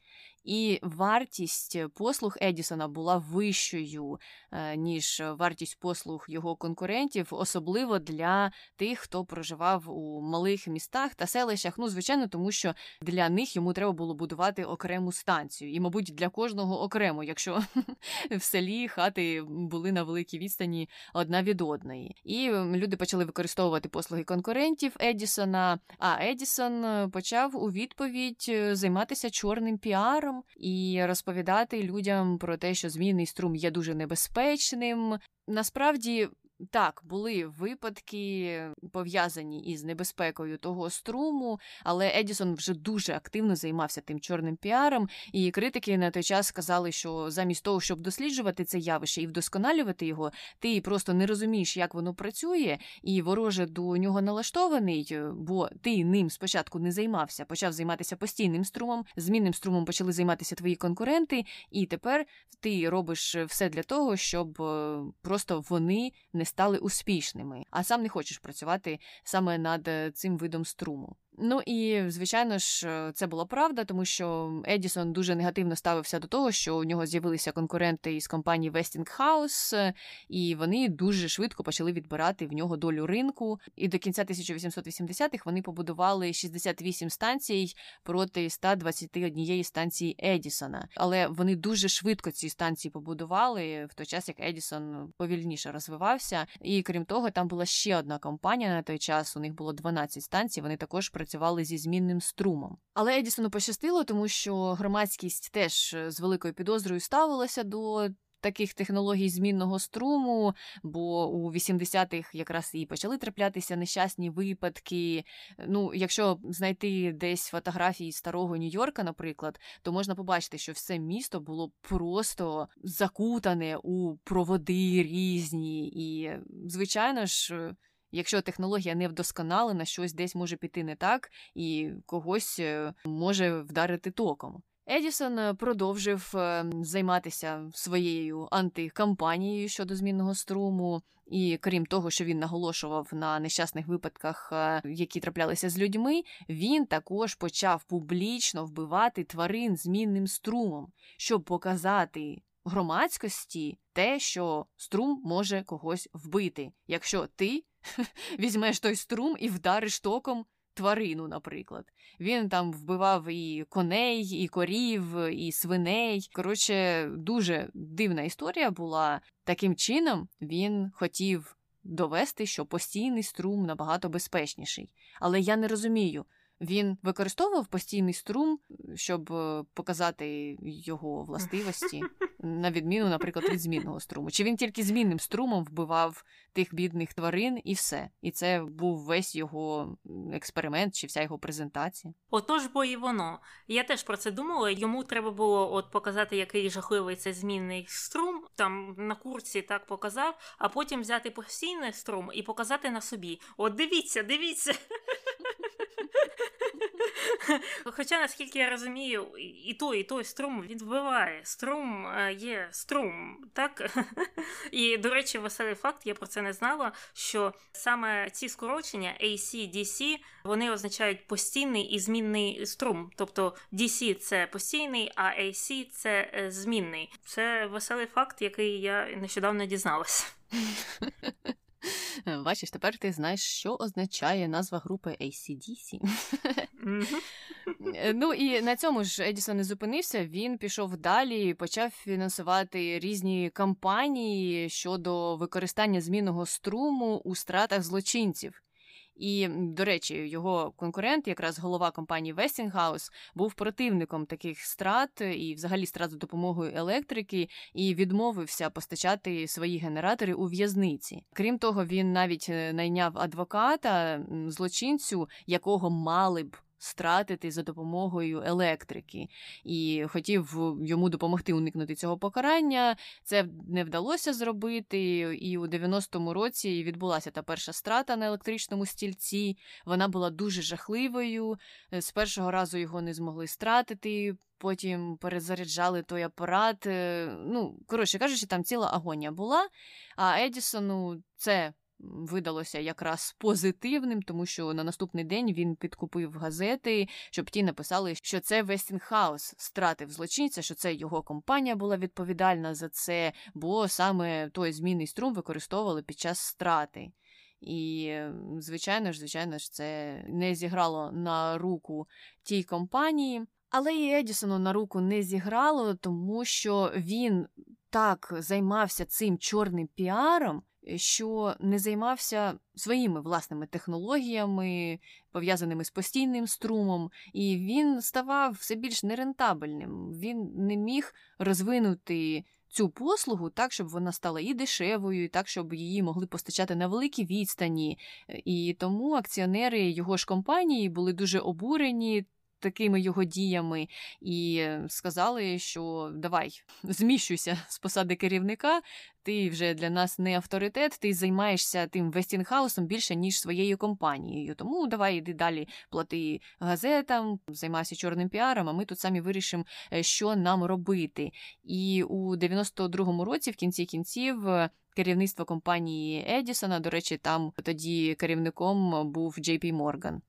І вартість послуг Едісона була вищою, е, ніж вартість послуг його конкурентів, особливо для тих, хто проживав у малих містах та селищах. Ну, звичайно, тому що для них йому треба було будувати окрему станцію, і, мабуть, для кожного окремо, якщо в селі хати були на великій відстані одна від одної. І люди почали використовувати послуги конкурентів Едісона. А Едісон почав у відповідь е, займатися чорним піаром і розповідати людям про те, що змінний струм є дуже небезпечним. Насправді так, були випадки пов'язані із небезпекою того струму, але Едісон вже дуже активно займався тим чорним піаром, і критики на той час сказали, що замість того, щоб досліджувати це явище і вдосконалювати його, ти просто не розумієш, як воно працює, і вороже до нього налаштований, бо ти ним спочатку не займався, почав займатися постійним струмом, змінним струмом почали займатися твої конкуренти, і тепер ти робиш все для того, щоб е, просто вони не стали успішними, а сам не хочеш працювати саме над е, цим видом струму. Ну і звичайно ж, е, це була правда, тому що Едісон дуже негативно ставився до того, що у нього з'явилися конкуренти із компанії Westinghouse, е, і вони дуже швидко почали відбирати в нього долю ринку. І до кінця 1880-х вони побудували 68 станцій проти 121 станції Едісона. Але вони дуже швидко ці станції побудували в той час, як Едісон повільніше розвивався. І крім того, там була ще одна компанія на той час. У них було 12 станцій. Вони також працювали зі змінним струмом. Але Едісону пощастило, тому що громадськість теж е, з великою підозрою ставилася до. Таких технологій змінного струму, бо у 80-х якраз і почали траплятися нещасні випадки. Ну, якщо знайти десь фотографії старого Нью-Йорка, наприклад, то можна побачити, що все місто було просто закутане у проводи різні, і, звичайно ж. Якщо технологія не вдосконалена, щось десь може піти не так і когось е, може вдарити током. Едісон е, продовжив е, займатися своєю антикампанією щодо змінного струму, і крім того, що він наголошував на нещасних випадках, які траплялися з людьми, він також почав публічно вбивати тварин змінним струмом, щоб показати громадськості те, що струм може когось вбити, якщо ти візьмеш той струм і вдариш током тварину, наприклад. Він там вбивав і коней, і корів, і свиней. Коротше, дуже дивна історія була. Таким чином він хотів довести, що постійний струм набагато безпечніший. Але я не розумію. Він використовував постійний струм, щоб е, показати його властивості, на відміну, наприклад, від змінного струму. Чи він тільки змінним струмом вбивав тих бідних тварин і все? І це був весь його експеримент чи вся його презентація? Отож, бо і воно. Я теж про це думала. Йому треба було от показати, який жахливий це змінний струм. Там на курсі так показав, а потім взяти постійний струм і показати на собі. От дивіться, дивіться. Хоча, наскільки я розумію, і той, і той струм він вбиває. Струм е, є струм, так? І, до речі, веселий факт, я про це не знала, що саме ці скорочення AC, DC, вони означають постійний і змінний струм. Тобто DC це постійний, а AC це е, змінний. Це веселий факт, який я нещодавно дізналася. Бачиш, тепер ти знаєш, що означає назва групи ACDC. Е, ну і на цьому ж Едісон не зупинився. Він пішов далі почав фінансувати різні кампанії щодо використання змінного струму у стратах злочинців. І, до речі, його конкурент, якраз голова компанії Westinghouse, був противником таких страт і, взагалі, страт за допомогою електрики, і відмовився постачати свої генератори у в'язниці. Крім того, він навіть е, найняв адвоката злочинцю, якого мали б стратити за допомогою електрики, і хотів йому допомогти уникнути цього покарання. Це не вдалося зробити. І у 90-му році відбулася та перша страта на електричному стільці. Вона була дуже жахливою. З першого разу його не змогли стратити. Потім перезаряджали той апарат. Ну, коротше кажучи, там ціла агонія була. А Едісону це видалося якраз позитивним, тому що на наступний день він підкупив газети, щоб ті написали, що це Вестінхаус стратив злочинця, що це його компанія була відповідальна за це, бо саме той змінний струм використовували під час страти. І, звичайно ж, звичайно ж, це не зіграло на руку тій компанії. Але і Едісону на руку не зіграло, тому що він так займався цим чорним піаром, що не займався своїми власними технологіями, пов'язаними з постійним струмом, і він ставав все більш нерентабельним. Він не міг розвинути. Цю послугу так, щоб вона стала і дешевою, і так, щоб її могли постачати на великій відстані. І тому акціонери його ж компанії були дуже обурені такими його діями, і сказали, що давай зміщуйся з посади керівника. Ти вже для нас не авторитет, ти займаєшся тим Вестінхаусом більше, ніж своєю компанією. Тому давай іди далі плати газетам, займайся чорним піаром, а ми тут самі вирішимо, е, що нам робити. І у 92-му році, в кінці кінців, керівництво компанії Едісона, до речі, там тоді керівником був Джей Пі Морган.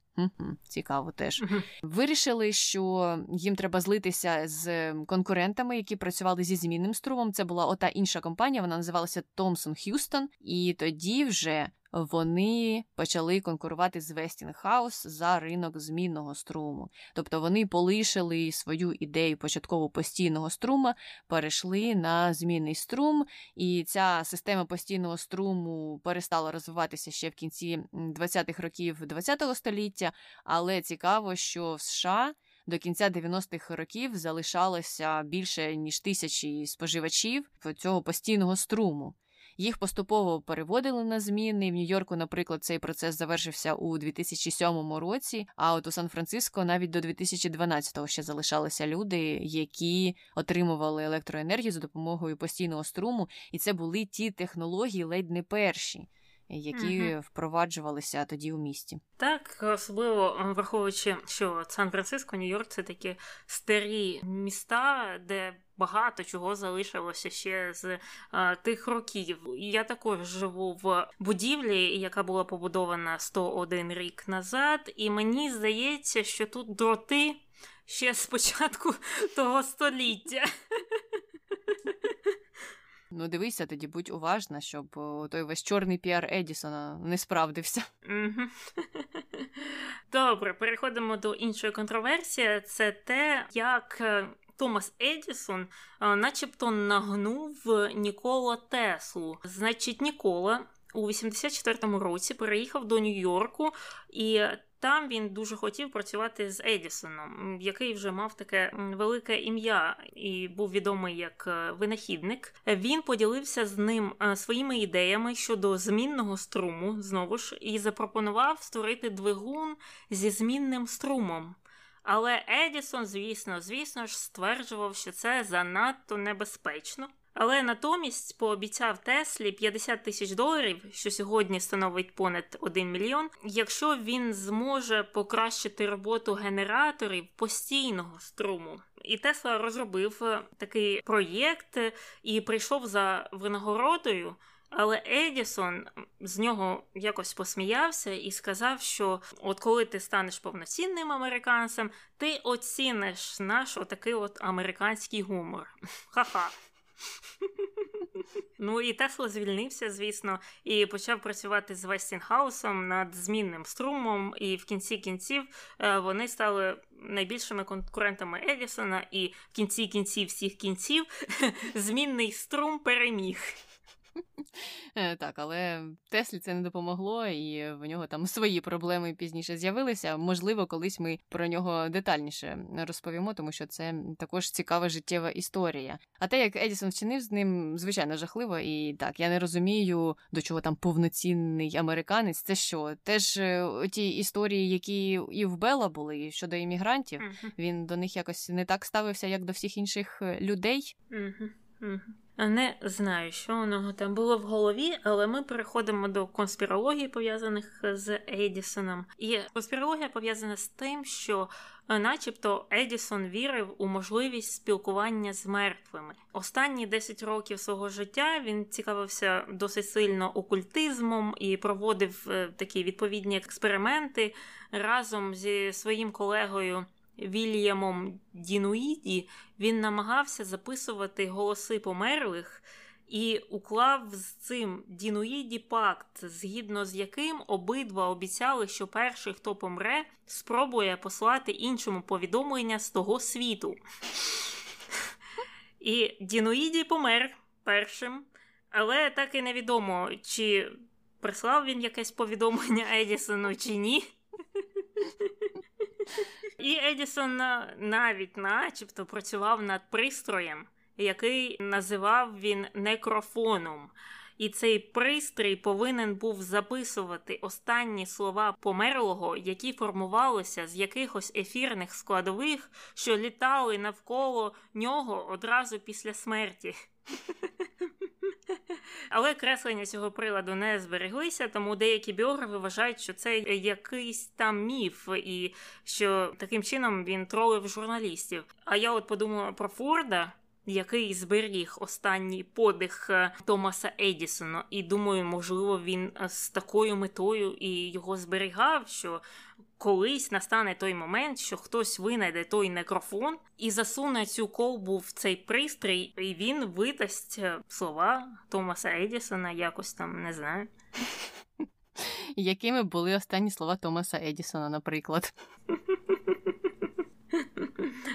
Цікаво теж. Вирішили, що їм треба злитися з конкурентами, які працювали зі змінним струмом. Це була ота інша компанія, вона називалася Томсон Х'юстон. І тоді вже вони почали конкурувати з Westinghouse за ринок змінного струму. Тобто вони полишили свою ідею початково постійного струма, перейшли на змінний струм, і ця система постійного струму перестала розвиватися ще в кінці 20-х років ХХ століття, але цікаво, що в США. До кінця 90-х років залишалося більше ніж тисячі споживачів цього постійного струму. Їх поступово переводили на зміни. В Нью-Йорку, наприклад, цей процес завершився у 2007 році. А от у Сан-Франциско навіть до 2012-го ще залишалися люди, які отримували електроенергію за допомогою постійного струму, і це були ті технології, ледь не перші які угу. впроваджувалися тоді у місті. Так, особливо враховуючи, що Сан-Франциско, Нью-Йорк це такі старі міста, де багато чого залишилося ще з а, тих років. Я також живу в будівлі, яка була побудована 101 рік назад, і мені здається, що тут дроти ще з початку того століття. Ну, дивися, тоді будь уважна, щоб той весь чорний піар Едісона не справдився. Добре, переходимо до іншої контроверсії. Це те, як е, Томас Едісон, е, начебто, нагнув Нікола Теслу. Значить, Нікола. У 84-му році переїхав до Нью-Йорку, і там він дуже хотів працювати з Едісоном, який вже мав таке велике ім'я і був відомий як е, винахідник. Він поділився з ним е, своїми ідеями щодо змінного струму знову ж і запропонував створити двигун зі змінним струмом. Але Едісон, звісно, звісно ж, стверджував, що це занадто небезпечно. Але натомість пообіцяв Теслі 50 тисяч доларів, що сьогодні становить понад 1 мільйон, якщо він зможе покращити роботу генераторів постійного струму. І Тесла розробив е, такий проєкт і прийшов за винагородою. Але Едісон з нього якось посміявся і сказав, що от коли ти станеш повноцінним американцем, ти оціниш наш отакий от американський гумор. Ха-ха. Ну і Тесла звільнився, звісно, і почав працювати з Вестінгаусом над змінним струмом. І в кінці кінців е, вони стали найбільшими конкурентами Едісона, і в кінці кінців всіх кінців змінний струм переміг. Е, так, але Теслі це не допомогло, і в нього там свої проблеми пізніше з'явилися. Можливо, колись ми про нього детальніше розповімо, тому що це також цікава життєва історія. А те, як Едісон вчинив з ним, звичайно, жахливо. І так, я не розумію, до чого там повноцінний американець. Це що? Теж е, ті історії, які і в Бела були щодо іммігрантів, він до них якось не так ставився, як до всіх інших е, людей. Не знаю, що у нього там було в голові, але ми переходимо до конспірології, пов'язаних з Едісоном. І конспірологія пов'язана з тим, що, е, начебто, Едісон вірив у можливість спілкування з мертвими. Останні 10 років свого життя він цікавився досить сильно окультизмом і проводив е, такі відповідні експерименти разом зі своїм колегою. Вільямом Дінуїді він намагався записувати голоси померлих і уклав з цим Дінуїді пакт, згідно з яким обидва обіцяли, що перший, хто помре, спробує послати іншому повідомлення з того світу. І Дінуїді помер першим, але так і невідомо, чи прислав він якесь повідомлення Едісону, чи ні. І Едісон навіть, начебто, працював над пристроєм, який називав він некрофоном. І цей пристрій повинен був записувати останні слова померлого, які формувалися з якихось ефірних складових, що літали навколо нього одразу після смерті. Але креслення цього приладу не збереглися, тому деякі біографи вважають, що це якийсь там міф, і що таким чином він тролив журналістів. А я от подумала про Форда. Який зберіг останній подих е, Томаса Едісона, і думаю, можливо, він е, з такою метою і його зберігав, що колись настане той момент, що хтось винайде той некрофон і засуне цю колбу в цей пристрій, і він видасть е, слова Томаса Едісона, якось там не знаю. Якими були останні слова Томаса Едісона, наприклад?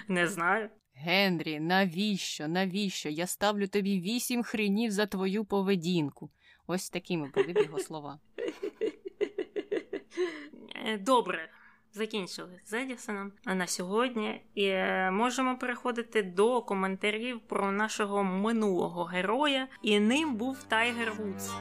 Не знаю. Генрі, навіщо? Навіщо? Я ставлю тобі вісім хренів за твою поведінку. Ось такими були б його слова. Е, добре, закінчили з Едісоном на сьогодні, і е, можемо переходити до коментарів про нашого минулого героя, і ним був Тайгер Вудс.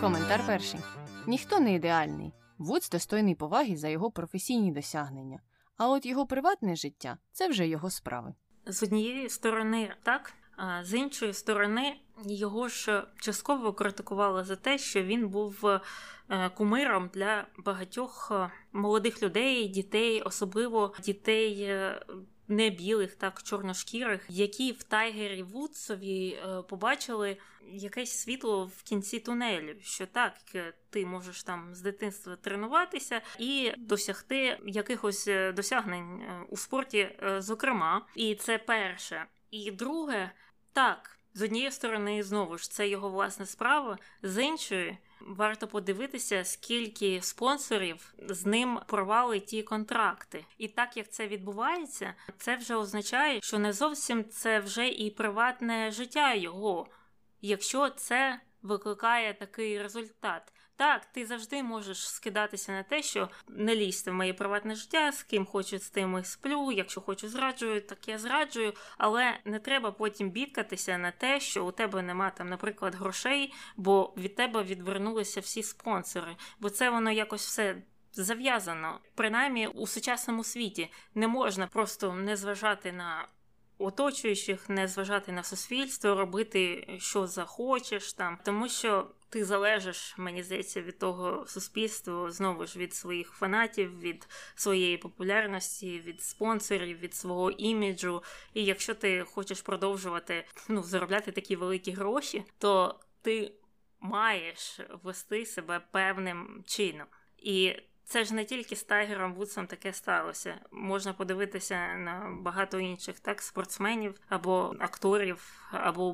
Коментар перший. Ніхто не ідеальний. Вудс достойний поваги за його професійні досягнення. А от його приватне життя це вже його справи. З однієї сторони, так, з іншої сторони, його ж частково критикували за те, що він був е, кумиром для багатьох е, молодих людей, дітей, особливо дітей. Е, не білих, так чорношкірих, які в Тайгері Вудсові побачили якесь світло в кінці тунелю. Що так, ти можеш там з дитинства тренуватися і досягти якихось досягнень у спорті, зокрема, і це перше. І друге, так, з однієї сторони, знову ж це його власна справа, з іншої. Варто подивитися, скільки спонсорів з ним порвали ті контракти. І так як це відбувається, це вже означає, що не зовсім це вже і приватне життя його, якщо це викликає такий результат. Так, ти завжди можеш скидатися на те, що не лізьте в моє приватне життя, з ким хочу, з тим і сплю. Якщо хочу зраджую, так я зраджую. Але не треба потім бідкатися на те, що у тебе нема там, наприклад, грошей, бо від тебе відвернулися всі спонсори, бо це воно якось все. Зав'язано, принаймні у сучасному світі не можна просто не зважати на оточуючих, не зважати на суспільство, робити що захочеш там, тому що ти залежиш, мені здається, від того суспільства знову ж від своїх фанатів, від своєї популярності, від спонсорів, від свого іміджу. І якщо ти хочеш продовжувати ну, заробляти такі великі гроші, то ти маєш вести себе певним чином. І це ж не тільки з Тайгером Вудсом таке сталося. Можна подивитися на багато інших так спортсменів або акторів, або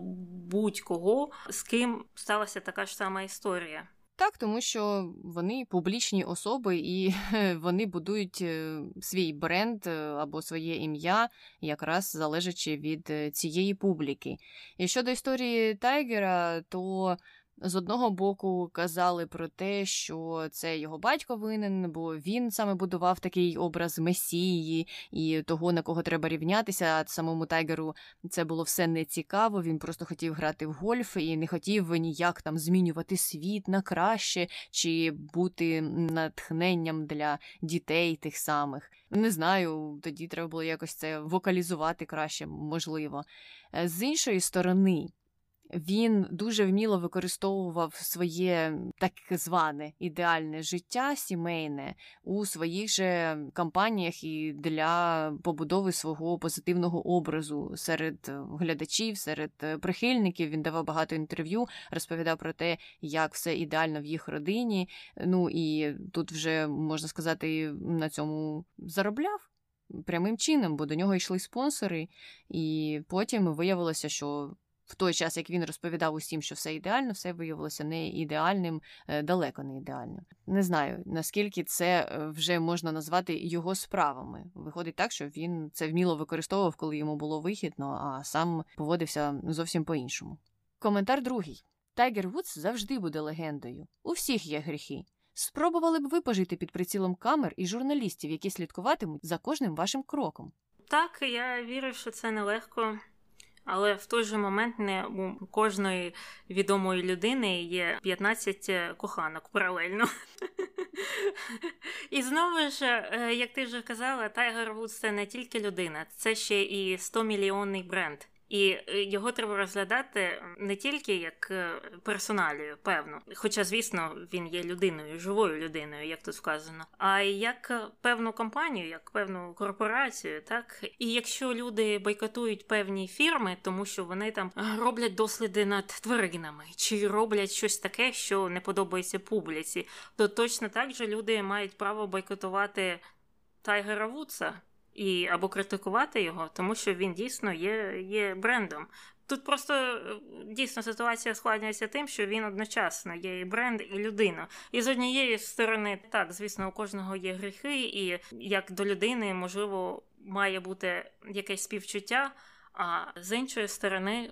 будь-кого, з ким сталася така ж сама історія. Так, тому що вони публічні особи і вони будують е, свій бренд е, або своє ім'я, якраз залежачи від е, цієї публіки. І щодо історії Тайгера, то з одного боку казали про те, що це його батько винен, бо він саме будував такий образ месії і того, на кого треба рівнятися. А самому Тайгеру це було все не цікаво. Він просто хотів грати в гольф і не хотів ніяк там змінювати світ на краще чи бути натхненням для дітей тих самих. Не знаю, тоді треба було якось це вокалізувати краще, можливо. Е, з іншої сторони він дуже вміло використовував своє так зване ідеальне життя сімейне у своїх же кампаніях і для побудови свого позитивного образу серед глядачів, серед прихильників. Він давав багато інтерв'ю, розповідав про те, як все ідеально в їх родині. Ну і тут вже можна сказати на цьому заробляв. Прямим чином, бо до нього йшли спонсори, і потім виявилося, що в той час, як він розповідав усім, що все ідеально, все виявилося не ідеальним, е, далеко не ідеальним. Не знаю, наскільки це е, вже можна назвати його справами. Виходить так, що він це вміло використовував, коли йому було вигідно, а сам поводився зовсім по-іншому. Коментар другий. Тайгер Вудс завжди буде легендою. У всіх є гріхи. Спробували б ви пожити під прицілом камер і журналістів, які слідкуватимуть за кожним вашим кроком. Так, я вірю, що це нелегко. Але в той же момент не у кожної відомої людини є 15 е, коханок паралельно. І знову ж, е, як ти вже казала, Тайгер Вудс це не тільки людина, це ще і 100 мільйонний бренд. І е, його треба розглядати не тільки як е, персоналію, певно, хоча, звісно, він є людиною, живою людиною, як тут сказано, а як е, певну компанію, як певну корпорацію, так? І якщо люди бойкотують певні фірми, тому що вони там роблять досліди над тваринами, чи роблять щось таке, що не подобається публіці, то точно так же люди мають право бойкотувати Тайгера Вудса і або критикувати його, тому що він дійсно є, є брендом. Тут просто е, дійсно ситуація складнюється тим, що він одночасно є і бренд, і людина. І з однієї сторони, так, звісно, у кожного є гріхи, і як до людини, можливо, має бути якесь співчуття. А з іншої сторони,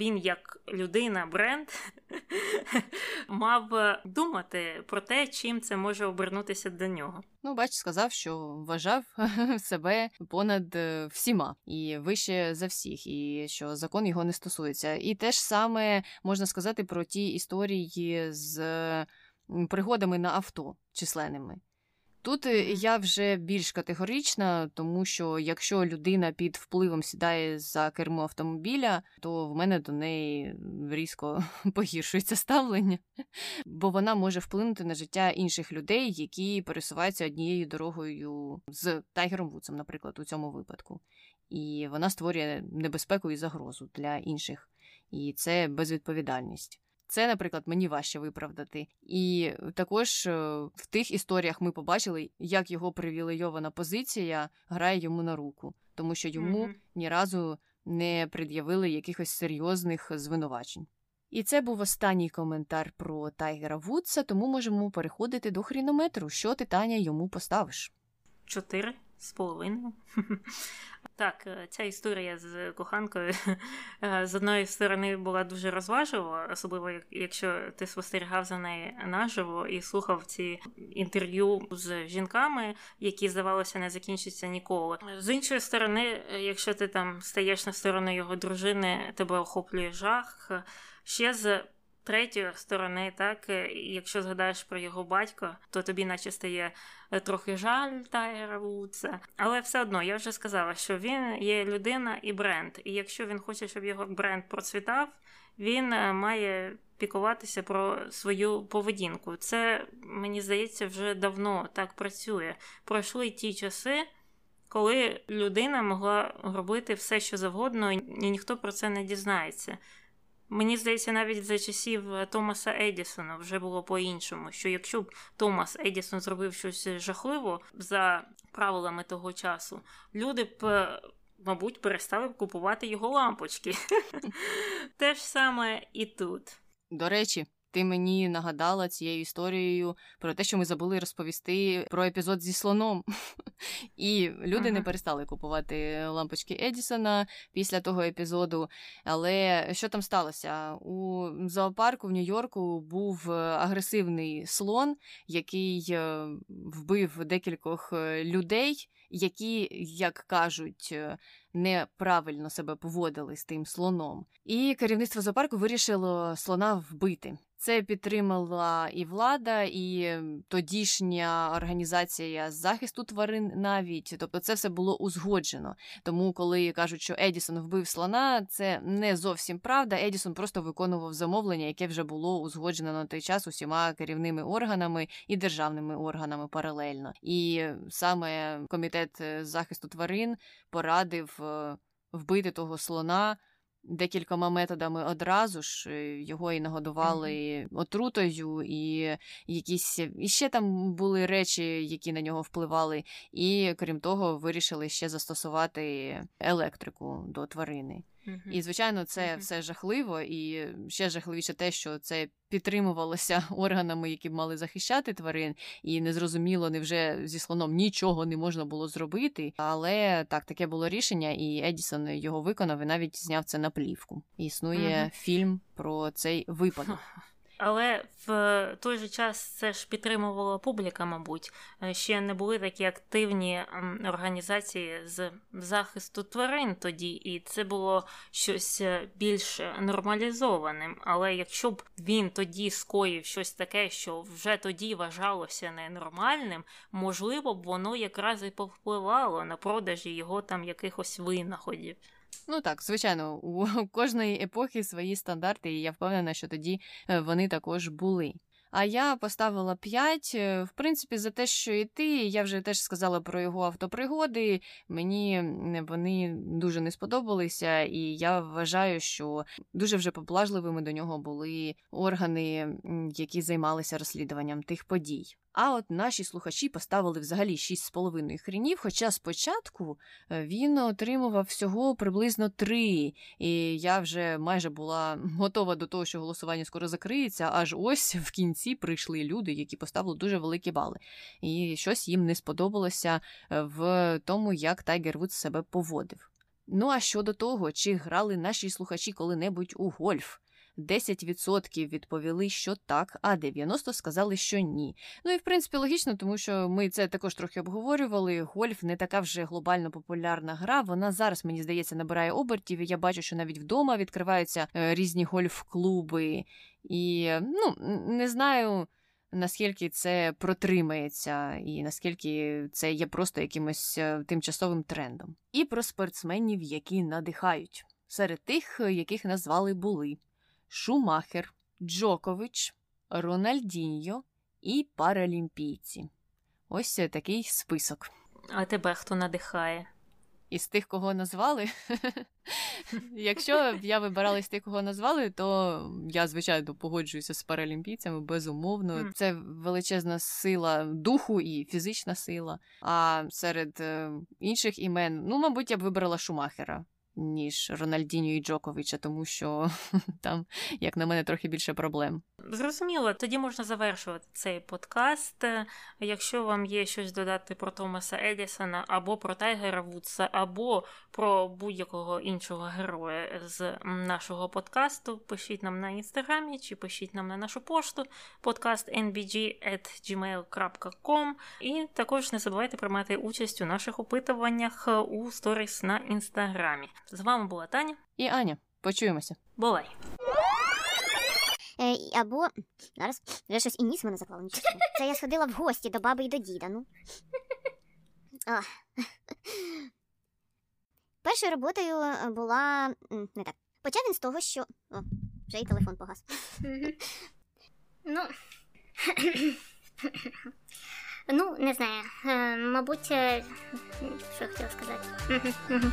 він, як людина, бренд, мав думати про те, чим це може обернутися до нього. Ну, бач, сказав, що вважав себе понад е, всіма і вище за всіх, і що закон його не стосується. І те ж саме можна сказати про ті історії з пригодами на авто численними. Тут е, я вже більш категорична, тому що якщо людина під впливом сідає за кермо автомобіля, то в мене до неї різко погіршується ставлення, бо вона може вплинути на життя інших людей, які пересуваються однією дорогою з Тайгером Вудсом, наприклад, у цьому випадку. І вона створює небезпеку і загрозу для інших. І це безвідповідальність. Це, наприклад, мені важче виправдати. І також е, в тих історіях ми побачили, як його привілейована позиція грає йому на руку, тому що йому mm-hmm. ні разу не пред'явили якихось серйозних звинувачень. І це був останній коментар про Тайгера Вудса, тому можемо переходити до хрінометру. Що ти Таня йому поставиш? Чотири з половиною. Так, е, ця історія з коханкою е, з одної сторони була дуже розважлива, особливо якщо ти спостерігав за нею наживо і слухав ці інтерв'ю з жінками, які здавалося не закінчаться ніколи. З іншої сторони, е, якщо ти там стаєш на сторону його дружини, тебе охоплює жах. Ще з третьої сторони, так е, якщо згадаєш про його батька, то тобі, наче стає е, трохи жаль Тайгера Вудса. Але все одно я вже сказала, що він є людина і бренд. І якщо він хоче, щоб його бренд процвітав, він е, має пікуватися про свою поведінку. Це мені здається вже давно так працює. Пройшли ті часи. Коли людина могла робити все, що завгодно, і ніхто про це не дізнається. Мені здається, навіть за часів е, Томаса Едісона вже було по-іншому. Що якщо б Томас Едісон зробив щось жахливо за правилами того часу, люди б, е, мабуть, перестали б купувати його лампочки. Те ж саме і тут. До речі, ти мені нагадала цією історією про те, що ми забули розповісти про епізод зі слоном. І люди не перестали купувати лампочки Едісона після того епізоду. Але що там сталося? У зоопарку в Нью-Йорку був агресивний слон, який е, вбив декількох е, людей, які, як кажуть, е, неправильно себе поводили з тим слоном. І керівництво зоопарку вирішило слона вбити. Це підтримала і влада, і тодішня організація захисту тварин навіть. Тобто це все було узгоджено. Тому, коли кажуть, що Едісон вбив слона, це не зовсім правда. Едісон просто виконував замовлення, яке вже було узгоджено на той час усіма керівними органами і державними органами паралельно. І саме комітет захисту тварин порадив е, вбити того слона декількома методами одразу ж е, його і нагодували mm-hmm. отрутою, і якісь і ще там були речі, які на нього впливали, і крім того, вирішили ще застосувати електрику до тварини. Mm-hmm. І, звичайно, це mm-hmm. все жахливо, і ще жахливіше те, що це підтримувалося органами, які б мали захищати тварин, і незрозуміло, невже зі слоном нічого не можна було зробити. Але так, таке було рішення, і Едісон його виконав і навіть зняв це на плівку. Існує mm-hmm. фільм про цей випадок. Але в той же час це ж підтримувала публіка, мабуть. Е, ще не були такі активні організації з захисту тварин тоді, і це було щось е, більш нормалізованим. Але якщо б він тоді скоїв щось таке, що вже тоді вважалося ненормальним, можливо б воно якраз і повпливало на продажі його там якихось винаходів. Ну так, звичайно, у кожної епохи свої стандарти, і я впевнена, що тоді е, вони також були. А я поставила 5. Е, в принципі, за те, що і ти, я вже теж сказала про його автопригоди. Мені вони дуже не сподобалися, і я вважаю, що дуже вже поблажливими до нього були органи, які займалися розслідуванням тих подій. А от наші слухачі поставили взагалі 6,5 хренів, хоча спочатку е, він отримував всього приблизно 3. І я вже майже була готова до того, що голосування скоро закриється, аж ось в кінці прийшли люди, які поставили дуже великі бали. І щось їм не сподобалося в тому, як Тайгер Вудс себе поводив. Ну а щодо того, чи грали наші слухачі коли-небудь у гольф? 10% відповіли, що так, а 90% сказали, що ні. Ну і в принципі логічно, тому що ми це також трохи обговорювали. Гольф не така вже глобально популярна гра. Вона зараз, мені здається, набирає обертів. Я бачу, що навіть вдома відкриваються е, різні гольф-клуби. І ну, не знаю. Наскільки це протримається, і наскільки це є просто якимось е, тимчасовим трендом, і про спортсменів, які надихають серед тих, яких назвали були Шумахер, Джокович, Рональдіньо і паралімпійці. Ось такий список. А тебе хто надихає? Із тих, кого назвали. Якщо б я вибирала з тих, кого назвали, то я, звичайно, погоджуюся з паралімпійцями, безумовно. Mm. Це величезна сила духу і фізична сила. А серед е, інших імен, ну, мабуть, я б вибрала Шумахера ніж Рональдіньо і Джоковича, тому що там, як на мене, трохи більше проблем. Зрозуміло, тоді можна завершувати цей подкаст. Якщо вам є щось додати про Томаса Едісона, або про Тайгера Вудса, або про будь-якого іншого героя з нашого подкасту, пишіть нам на інстаграмі чи пишіть нам на нашу пошту подкаст nbg.gmail.com І також не забувайте приймати участь у наших опитуваннях у сторіс на інстаграмі. З вами була Таня і Аня. Почуємося. Бувай! Е, або зараз вже щось і ніс мене заклало нічого. собі. Це я сходила в гості до баби і до діда. Ну. Ах. Першою роботою е, була м, не так. Почав він з того, що. О, вже й телефон погас. Ну. ну, не знаю. Е, мабуть, е, що я хотіла сказати. Мгм, мгм.